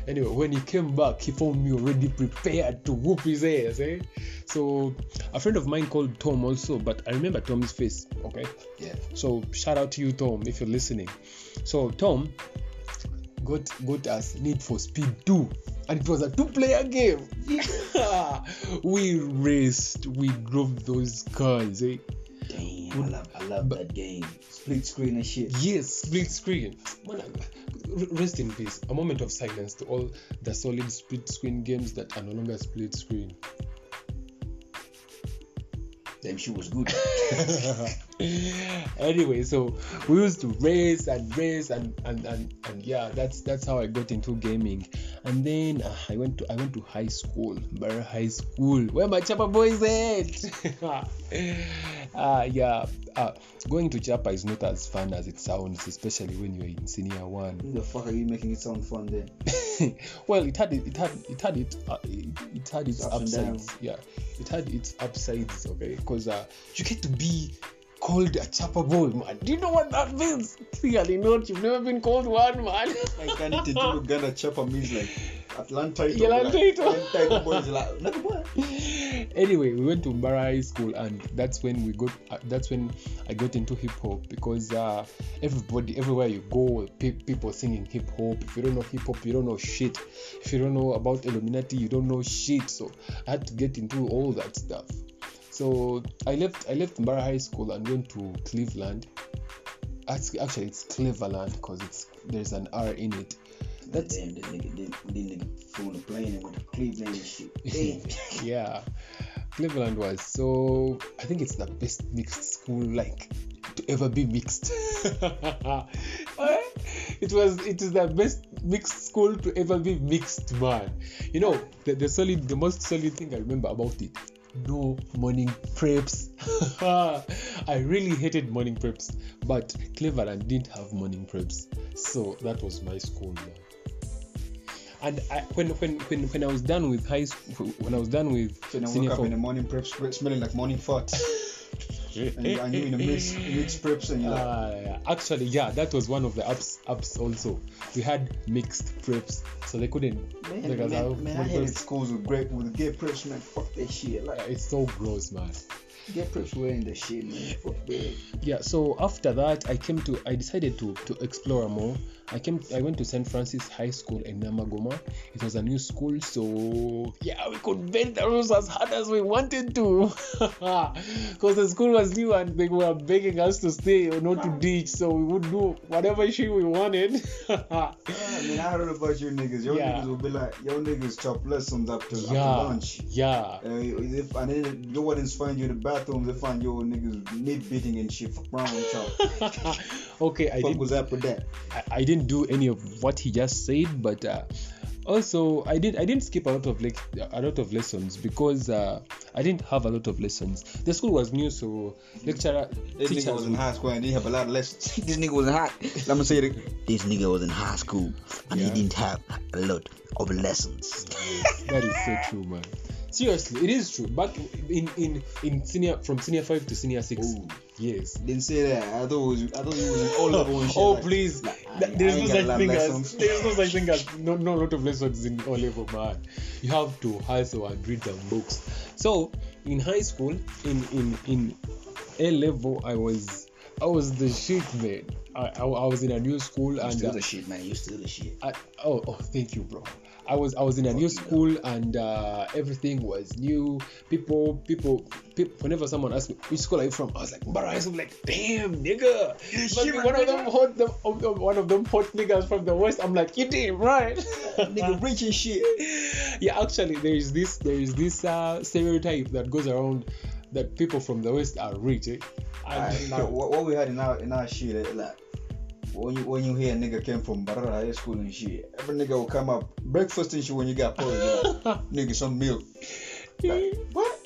Anyway, when he came back, he found me already prepared to whoop his ass, eh? So a friend of mine called Tom also, but I remember Tom's face, okay? Yeah. So shout out to you, Tom, if you're listening. So Tom got got us Need for Speed 2, and it was a two-player game. we raced, we drove those cars. Eh? I love, I love But- that game. Split screen and shit. Yes, split screen. Man, rest in peace. A moment of silence to all the solid split screen games that are no longer split screen. Damn, she was good. anyway, so we used to race and race and and and, and yeah, that's that's how I got into gaming. And then uh, I went to I went to high school, Barra High School, where my Chapa boys at. uh, yeah, uh, going to Chapa is not as fun as it sounds, especially when you're in senior one. Who the fuck are you making it sound fun then? well, it had it, it had it had it uh, it, it had its and upsides. Yeah, it had its upsides. Okay, because uh, you get to be called a chopper boy, man. Do you know what that means? Clearly not. You've never been called one, man. Like I need to do Uganda chopper means like Atlanta. Atlanta. Atlanta boys like boy. anyway, we went to Mbara High School, and that's when we got. Uh, that's when I got into hip hop because uh, everybody, everywhere you go, pe- people singing hip hop. If you don't know hip hop, you don't know shit. If you don't know about Illuminati, you don't know shit. So I had to get into all that stuff. So I left. I left Mbara High School and went to Cleveland. Actually, it's Cleveland because it's there's an R in it. That's. This nigga, this, this nigga plane and went to Cleveland shit. Yeah cleveland was so i think it's the best mixed school like to ever be mixed it was it is the best mixed school to ever be mixed man you know the, the solid the most solid thing i remember about it no morning preps i really hated morning preps but cleveland didn't have morning preps so that was my school and I, when when when when I was done with high school, when I was done with when senior I woke up in the morning preps, smelling like morning fart. and, you- and you in the mix, mix preps and you're like, Uh, actually, yeah, that was one of the ups ups also. We had mixed preps, so they couldn't. man, like, as our- man, man, I hated schools with great with gay preps, man. Fuck that shit. Like it's so gross, man. gay preps were in the shit, man. Fuck that. Yeah. So after that, I came to. I decided to to explore more. I came. I went to St. Francis High School in Namagoma. It was a new school, so yeah, we could bend the rules as hard as we wanted to, because the school was new and they were begging us to stay or not to ditch. So we would do whatever shit we wanted. I man, I heard about you niggas. Your Yeah. niggas will be like, your niggas chop lessons after, after yeah, lunch. yeah. Uh, if, and then your ones find you in the bathroom, they find your niggas meat beating and shit. Fuck around y'all. okay, I didn't. was after that? I, I didn't do any of what he just said, but uh, also I did I didn't skip a lot of like a lot of lessons because uh, I didn't have a lot of lessons. The school was new, so lecturer This teachers nigga was in high school and he have a lot of lessons. this nigga was in high. Let me say it. This nigga was in high school and Yeah. he didn't have a lot of lessons. that is so true, man. Seriously, it is true. Back in in in senior from senior five to senior six, Ooh. yes. Didn't say that. I thought it was. I thought he was in O level shit. oh like- please, like, I- Th- I there's no such thing as there's no such thing as no no lot of lessons in O level, man. You have to hustle and read some books. So in high school, in in in A level, I was I was the shit, man. I I, I was in a new school You and still uh, the shit, man. You still the shit. I, oh, oh, thank you, bro. I was I was in a new school and uh, everything was new. People, people, people. Whenever someone asked me which school are you from, I was like, Mbara. I'm like, damn, nigga. Must be shit, one of them hot, them, of- of- one of them hot niggas from the west. I'm like, you damn right. nigga rich and shit. yeah, actually, there is this there is this uh, stereotype that goes around that people from the west are rich. Eh? Alright, And- now, what, what we had in our in our shit, eh, like when you when you hear a nigga came from Barara High School and shit, every nigga will come up breakfast and shit when you got pulled. Like, nigga, some milk. Like, what?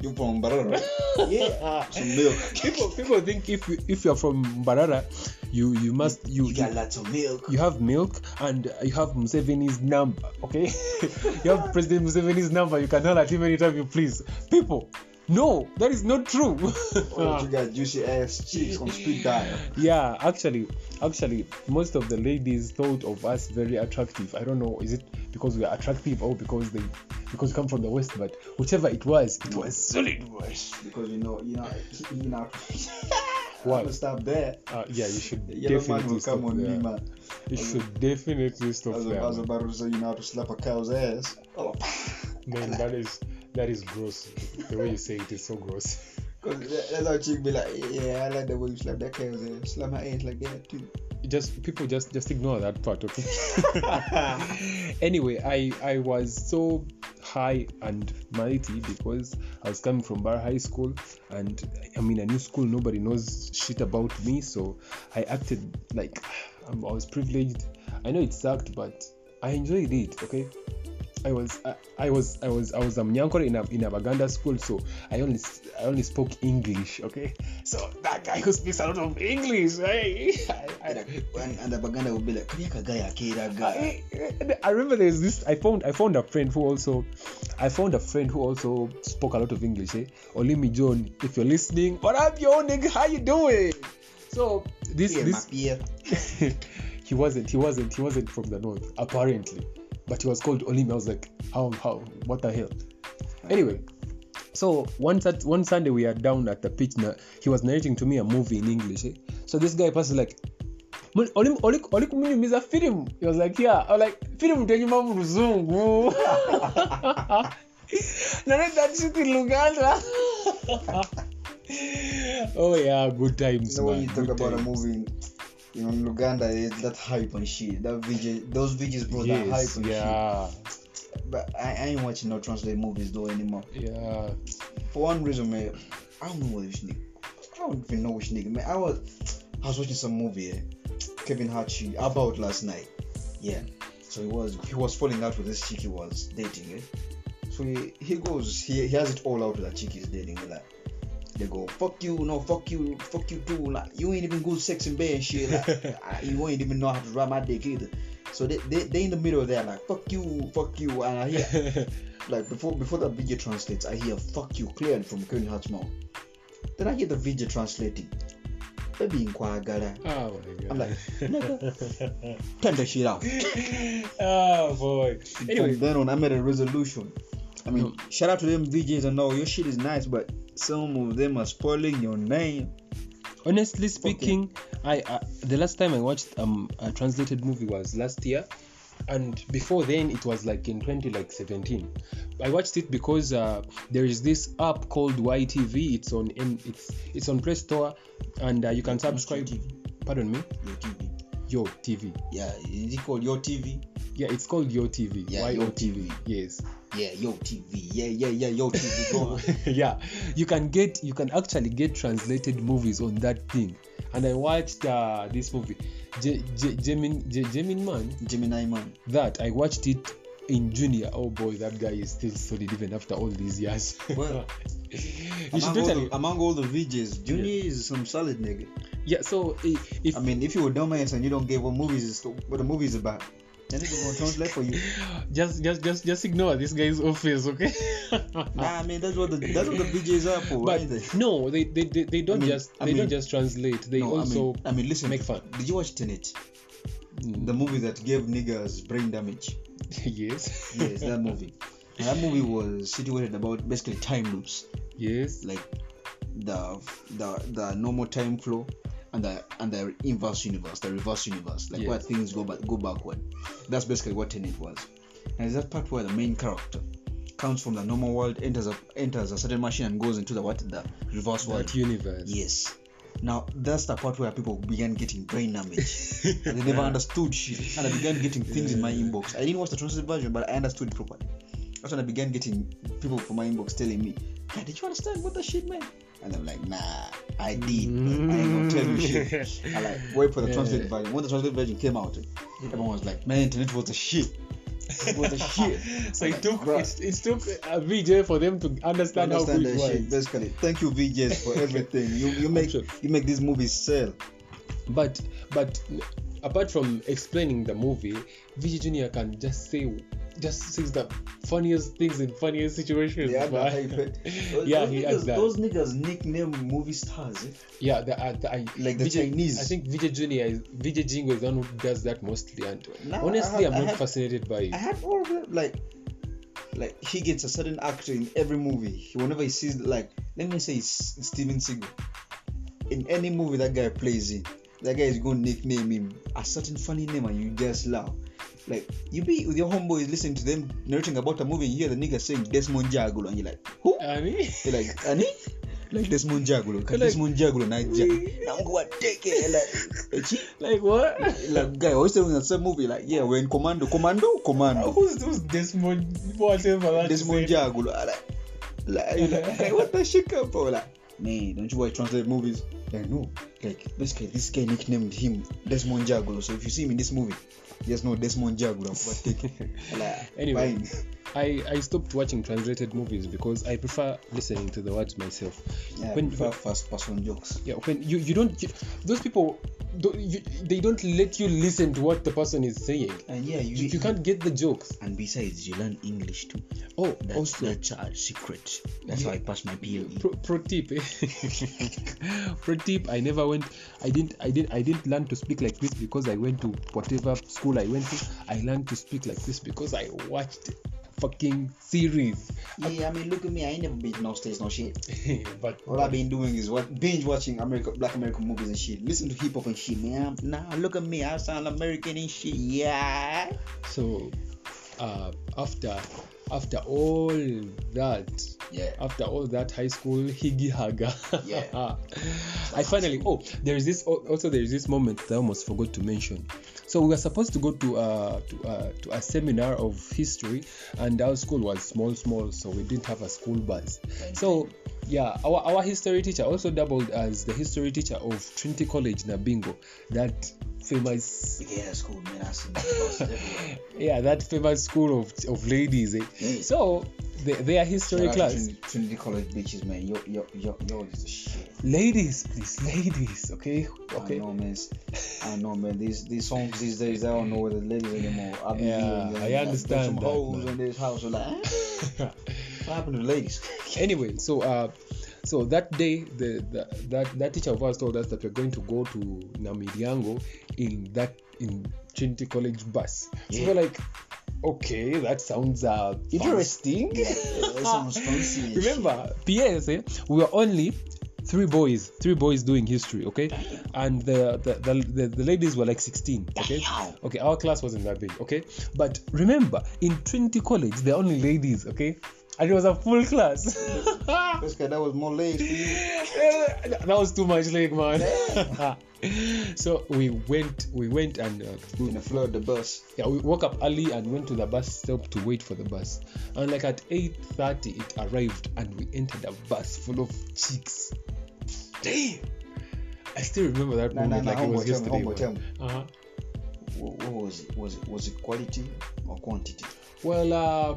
You from Barara? right? Yeah, some milk. people people think if you, if you're from Barara, you you must you You got lots of milk. you have milk and you have Museveni's number, okay? you have President Museveni's number. You can holler at him anytime you please. People, no, that is not true. That you got juicy ass cheeks on speed dial. yeah, actually, actually, most of the ladies thought of us very attractive. I don't know, is it because we are attractive or because they because we come from the west? But whichever it was, it was solid worse. Because you know, you know, you know. What? Stop that. Uh, yeah, you should The yellow man definitely will stop come on there. me, man. You should definitely stop I was, there. I was man. about to say you know how to slap a cow's ass. Oh, Man, that is that is gross. The way you say it is so gross. Cause that's how chick be like, yeah, I like the way you slap that cow's ass. Slap my ass like that too. just people just just ignore that part okay anyway i i was so high and mighty because i was coming from bar high school and i'm in a new school nobody knows shit about me so i acted like i was privileged i know it sucked but i enjoyed it okay I was I, I was I was I was a Mnyankore in a in a Baganda school, so I only I only spoke English. Okay, so that guy who speaks a lot of English, hey, I, I, and, and the baganda would be like guy I, I remember there's this I found I found a friend who also I found a friend who also spoke a lot of English eh? Olimi John if you're listening what up yo nigga? How you doing? So this yeah, this he wasn't he wasn't he wasn't from the north apparently but he was called Olimi I was like how how what the hell? Anyway so one Sat- one Sunday we are down at the pitch Na- he was narrating to me a movie in English eh? so this guy passes like "Mul- oli- oli- oli film. He was like yeah. I was like film tenyuma mu luzungu. Narrate that shit in Luganda. Oh yeah good times You know when you talk good about a movie you know in Luganda it's that hype and shit. That VJ those VJs brought that hype yes and yeah. Shit but I, I ain't watching no translate movies though anymore. Yeah. For one reason man I don't know which nigga I don't even know which nigga man. I was I was watching some movie eh? Kevin Hart about last night. Yeah. So he was he was falling out with this chick he was dating eh? so he, he goes he, he has it all out with that chick he's dating like they go fuck you no fuck you fuck you too. Like you ain't even good sex in bed and shit. Like I- you ain't even know how to ride my dick either. So they, they they in the middle of there like fuck you fuck you and I hear like before before the video translates I hear fuck you clearly from Kevin Hart's mouth then I hear the video translating. Baby nkwagala oh my god. I'm like, nigga. turn the shit out oh boy. Anyway. from then on I made a resolution I mean shout out to them VJs and all. Your shit is nice but some of them are spoiling your name. Honestly speaking i uh, the last time i watched um a translated movie was last year and before then it was like in 20 like 17 i watched it because uh, there is this app called ytv it's on in, it's it's on play store and uh, you can subscribe. Pardon me? Your TV. yo tv Yeah, is it called Your TV? Yeah it's called yo tv Yeah, yo tv yes. Yeah, Yo TV. Yeah, yeah, yeah, Yo TV. Yeah. You can get you can actually get translated movies on that thing. And i watched uh, this movie. J- J- Jamin J- Jamin man? Gemini man. that i watched it in junior. Oh boy that guy is still solid even after all these years. Well, among, all the, among all the VJs, Junior is some solid nigga. yeah so i- if I mean, if you were dumbass and you don't get what movies is what the movie is about, translate for you. just just just just ignore this guy's office okay Nah, I mean that's what the that's what the VJs are for, but they? no they they, they, they don't I mean- just I they don't just translate they No, also I mean, I mean, listen. make fun Did you watch Tenet? Mm, The movie that gave niggas brain damage. yes Yes, that movie. That movie was situated about basically time loops. yes like the the the normal time flow and the and the inverse universe, the reverse universe, like Yes. where things go back go backward. That's basically what Tenet was. And it's that part where the main character comes from the normal world, enters a enters a certain machine and goes into the what the reverse world. universe Yes. Now that's the part where people began getting brain damage. they never understood shit. And I began getting things in my inbox. I didn't watch the translated version, but I understood it properly. That's when I began getting people from my inbox telling me, "God, did you understand what the shit meant?" And I'm like, "Nah, I did. But I ain't gonna mm. tell you shit." I like wait for the Yeah. translated version. When the translated version came out, everyone was like, "Man, internet was a shit." It was a shit. so it like, took it, it took a VJ for them to understand, understand how good it shit. was. Basically, thank you VJs for everything. You you make sure. you make these movies sell. But but apart from explaining the movie, VJ Junior can just say just says the funniest things in funniest situations. Yeah, but- hype it. Those, yeah, those he niggas. Those niggas nickname movie stars. Eh? yeah, the, uh, the, I, Like the VJ Chinese. I think VJ Junior is VJ Jingo is the one who does that mostly. And honestly, I I'm not had- fascinated by I it. had all of them. Like, like he gets a certain actor in every movie. Whenever he sees, like, let me say, it's Steven Seagal. In any movie that guy plays in, that guy is going to nickname him a certain funny name, and you just laugh. Like, you be with your homeboys listening to them narrating about a movie, and you hear the nigga saying Desmond Jagulo, and you're like, who? I mean, You're like, Annie? like Desmond Jagulo. Like, Like- Desmond Jagulo naija. Nanguwa teke like echi. Like what? Like guy always telling that same movie like yeah we're in commando commando commando. who's who's Desmond? Whatever Desmond. Jagulo. Like, like, like, like what the shit come for? Like man, don't you watch translate movies? Like no, like basically this guy nicknamed him Desmond Jagulo. So if you see him in this movie, just no Desmond Jagulo. But take like Anyway. I, I stopped watching translated movies because I prefer listening to the words myself. Yeah, When- when, first person jokes. Yeah, when you, you don't you, those people don't, you, they don't let you listen to what the person is saying. And yeah, You, you can't get the jokes. And besides, you learn English too. Oh, That's, also that's a secret. That's Yeah. how I passed my PLE. pro, pro tip. eh? pro tip. I never went. I didn't. I didn't. I didn't learn to speak like this because I went to whatever school I went to. I learned to speak like this because I watched fucking series. Yeah, I mean, look at me. I ain't never been no states, no shit. but All I've been doing is what binge watching America, Black American movies and shit. Listen to hip hop and shit, man. Nah, look at me. I sound American and shit. Yeah. so uh, after after all that Yeah. after all that high school higgy haga Yeah. i finally oh there is this also there is this moment that i almost forgot to mention so we were supposed to go to uh to, uh, to a seminar of history and our school was small small so we didn't have a school bus so yeah our, our history teacher also doubled as the history teacher of trinity college nabingo that famous Yeah, cool, man. That yeah that famous school of, of ladies eh? Yeah. so the, their history Shout class Trinity, Trinity College bitches, man. Yo, yo, yo, yo, is shit. ladies please ladies okay okay I know, man. I know, man. These these songs these days, I don't know where the ladies anymore. I've Yeah, I understand Some that, hoes man. in this house are like, eh? what happened to the ladies? anyway so uh so that day the, the that that teacher of ours told us that we're going to go to namilyango in that in trinity college bus. So we're like okay that sounds uh interesting. Yeah, that sounds fancy remember ps eh, we were only three boys three boys doing history okay? And the the, the, the, the ladies were like 16 okay? Okay our class wasn't that big okay? But remember in trinity college they're only ladies okay and it was a full class guy, that was more for you. that was too much leg man so we went we went and uh, we, In the flood, the bus. yeah we woke up early and went to the bus stop to wait for the bus and like at 8.30 it arrived and we entered a bus full of chicks damn i still remember that Nah, moment nah, like it was yesterday homeboy, tell me. uh-huh. What, what was it? Was it was it quality or quantity? well uh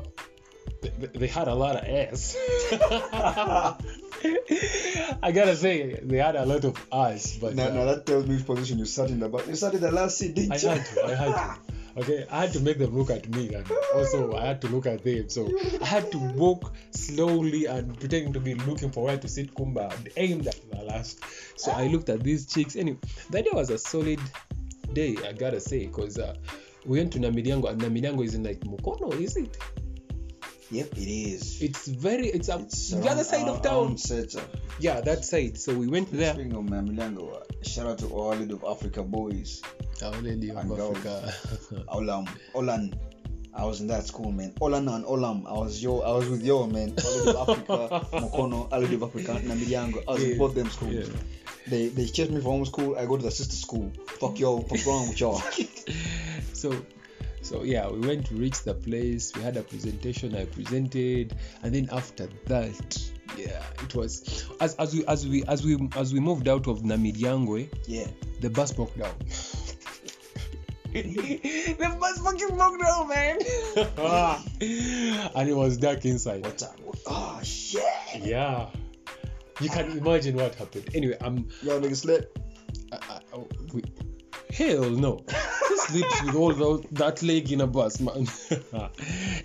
they, they had a lot of ass i gotta say they had a lot of ass but Now, uh, now that tells me which position you sat in the bus. You sat in the last seat, didn't I you? had to. I had to. Okay, I had to make them look at me, and also I had to look at them. So I had to walk slowly and pretending to be looking for where to sit Kumba and aimed at the last. So I looked at these chicks. Anyway, that day was a solid day, I gotta say, because uh, we went to Namilyango, and Namilyango is in like Mukono, is it? Yep, it is. It's very, it's, a, It's the other around- side of town. around Yeah, that side. So we went there. Speaking of Mamilango, uh, shout out to all of Africa boys. Our Lady of And. Africa. Olam, Olan. I was in that school, man. Olan and Olam. I was yo. I was with yo, man. All of Africa, Mukono, all of Africa, Namilyango. I was Yeah. in both them schools. Yeah. They they chased me from home school. I go to the sister school. Fuck yo. What's wrong with y'all? so so yeah we went to reach the place we had a presentation i presented and then after that yeah it was as, as we as we as we as we moved out of namiriangwe yeah. the bus broke down the bus fucking broke down man and it was dark inside What's up? Oh shit. yeah you can imagine what happened anyway i'm Y'all niggas slept. I, uh, I, uh, I- oh, we, hell no. Who sleeps with all the, that leg in a bus, man?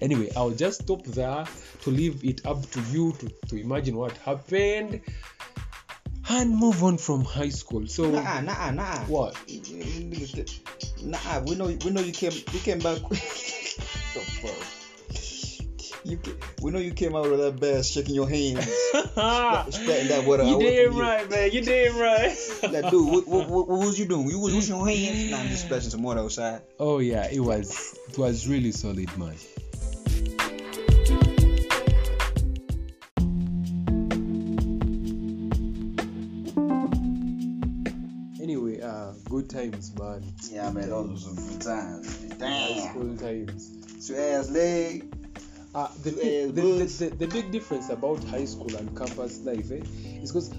anyway, I'll just stop there to leave it up to you to, to imagine what happened and move on from high school. So, Nah, nah, nah. what? Nah, we know we know you came you came back. The fuck? You ca- we know you came out of that bath shaking your hands, spreading that water. you away damn from you. right, man. You damn right. Like, dude, what, what, what, what was you doing? You was washing your hands? Nah, I'm just splashing some water outside. oh yeah, it was it was really solid, man. Anyway, uh, good times, man. Yeah, man, those were some good times. High Damn. school times. Two ass leg. Uh, the, the, the, the, big difference about high school and campus life eh, is because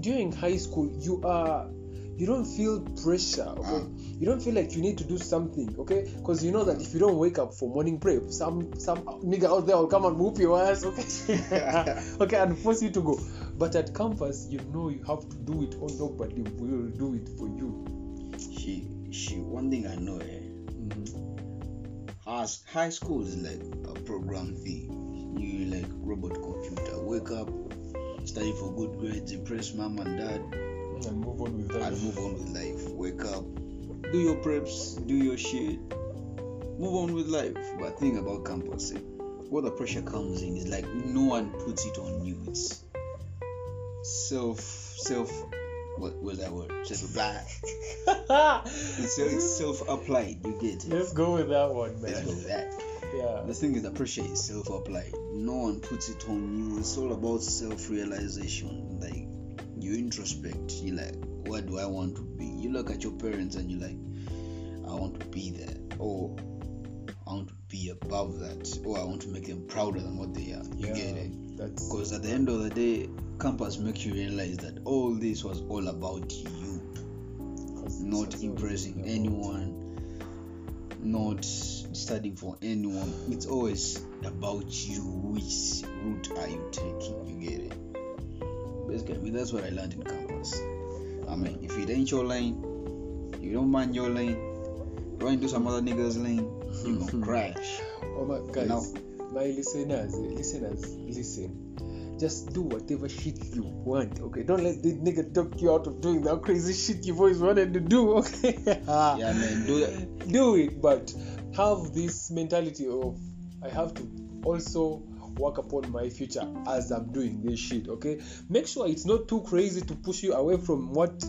during high school you are you don't feel pressure okay? Ah. you don't feel like you need to do something okay? Because you know that if you don't wake up for morning prayer some some nigga out there will come and whoop your ass okay? Okay and force you to go. But at campus you know you have to do it or nobody will do it for you. She, she. One thing I know, eh, high, high school is like a program thing. You like robot computer. Wake up, study for good grades, impress mom and dad, and move on with that and move on with life. Wake up, do your preps, do your shit, move on with life. But think about campus, eh, where the pressure comes in is like no one puts it on you. It's self, self. What was that word? Self applied. It's, it's self applied. You get it. let's go with that one man Let's go with that. yeah The thing is, the pressure is self applied. No one puts it on you. It's all about self realization. Like, you introspect. You like, what do I want to be? You look at your parents and you're like, I want to be there. Or, I want to be above that. Or, I want to make them prouder than what they are. You yeah get it? That's Because at the end of the day, campus makes you realize that all this was all about you not impressing anyone, not studying for anyone. It's always about you. Which route are you taking? You get it? Basically, I mean, that's what I learned in campus. I mean, if it ain't your lane, you don't mind your lane, go into some other nigga's lane, you gonna crash. Oh my guys, Now- my listeners, listeners, listen. Just do whatever shit you want, okay? Don't let the nigga talk you out of doing that crazy shit you've always wanted to do, okay? Yeah, man, do that. do it, but have this mentality of I have to also work upon my future as I'm doing this shit, okay? Make sure it's not too crazy to push you away from what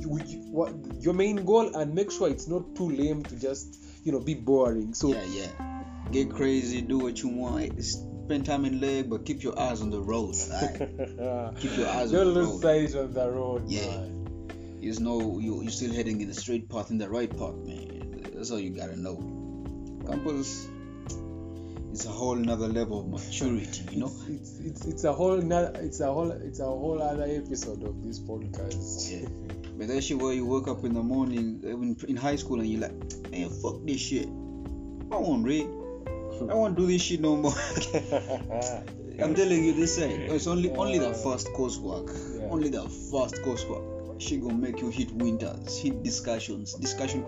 you what your main goal, and make sure it's not too lame to just you know be boring. So Yeah, yeah. Get crazy, do what you want. Spend time in leg, but keep your eyes on the road. Alright? Keep your eyes on the. Don't lose road. sight on the road, Yeah. man. There's no you you're still heading in the straight path in the right path, man. That's all you gotta know. Campus is a whole nother level of maturity, you know? It's, it's it's a whole no- it's a whole it's a whole other episode of this podcast. Yeah. But that shit where you wake up in the morning in, in high school and you're like, man, fuck this shit. I won't read. I won't do this shit no more. I'm telling you this thing. It's only only the first coursework. Yeah. Only the first coursework. She gonna make you hit winters, hit discussions. Discussion.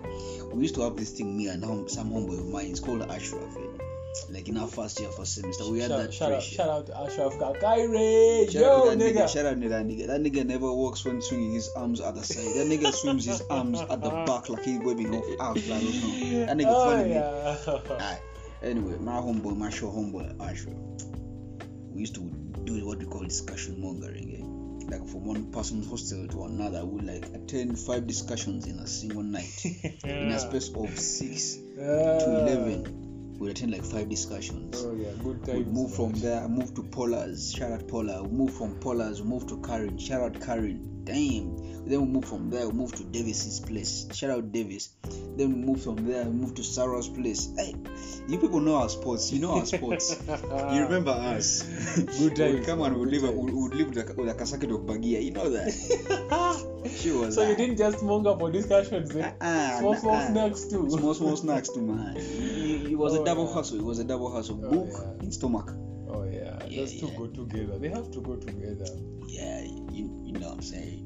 We used to have this thing, me and hum, some homeboy of mine. It's called Ashraf. eh. Like in our first year, first semester, we had shout, that shout out, pressure. shout out to Ashraf Kakaire. Shout Yo, out nigga. nigga. Shout out to that nigga. That nigga never walks when swinging his arms at the side. That nigga swings his arms at the back like he's waving off out. Like, that nigga oh, funny. yeah. Anyway, my homeboy, my show homeboy, Ashraf. We used to do what we call discussion mongering. Eh? Like from one person's hostel to another, we like attend five discussions in a single night. In a space of six to eleven, we attend like five discussions. Oh yeah, good We times. move from there, move to Polars, shout out Polar. We move from Polars, we move to Karen, shout out Karen. Damn. Then we move from there, we move to Davis's place, shout out Davis. Then we move from there, we move to Sarah's place. Hey, you people know our sports, you know our sports. You remember us? Good We times, come and we good live, times. we would live with a, with a of Bagia. You know that? She was so you didn't just monger for discussions, eh? "Ah, small small nah, snacks too. Small small snacks too, man. It, was Oh, a double yeah. hustle. It was a double hustle. Oh, Book yeah. in stomach. Oh yeah, Yeah, those two go together. They have to go together. Yeah, you, you know what I'm saying.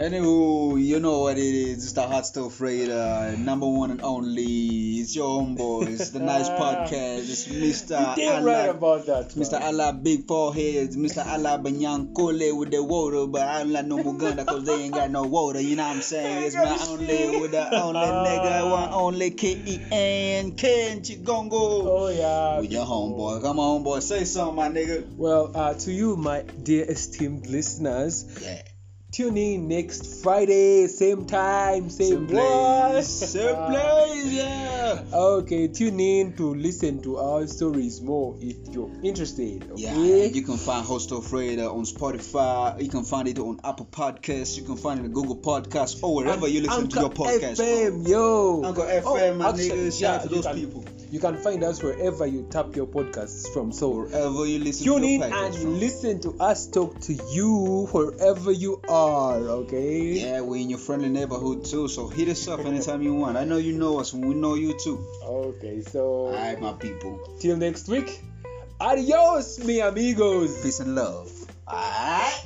Anywho, you know what it is. It's the Hot Stuff Raider, number one and only. It's your homeboy. It's the nice podcast. It's Mr. you damn right Allah, about that. Mr. Allah Big Foreheads, Mr. Allah Banyankole with the water, but I don't like no Muganda because they ain't got no water. You know what I'm saying? It's my only with the only nigga, one only K E N Ken Chigongo. Oh yeah. With your homeboy. Come on, homeboy. Say something, my nigga. Well, uh, to you, my dear esteemed listeners, Yeah. Tune in next Friday, same time, same, Same place. Same place, yeah. Okay, tune in to listen to our stories more if you're interested. Yeah, Okay. you can find Hostel Freda on Spotify. You can find it on Apple Podcasts. You can find it on Google Podcasts or wherever you listen to your Anchor podcast. FM, yo. Anchor FM, my oh, actually, niggas. Shout out to those can- people. You can find us wherever you tap your podcasts from. So Wherever you listen tune to in and from. listen to us talk to you wherever you are. Okay. Yeah, we're in your friendly neighborhood too, so hit us up anytime you want. I know you know us, and we know you too. Okay. So Alright, my people. till next week. Adios, mi amigos. Peace and love. Alright.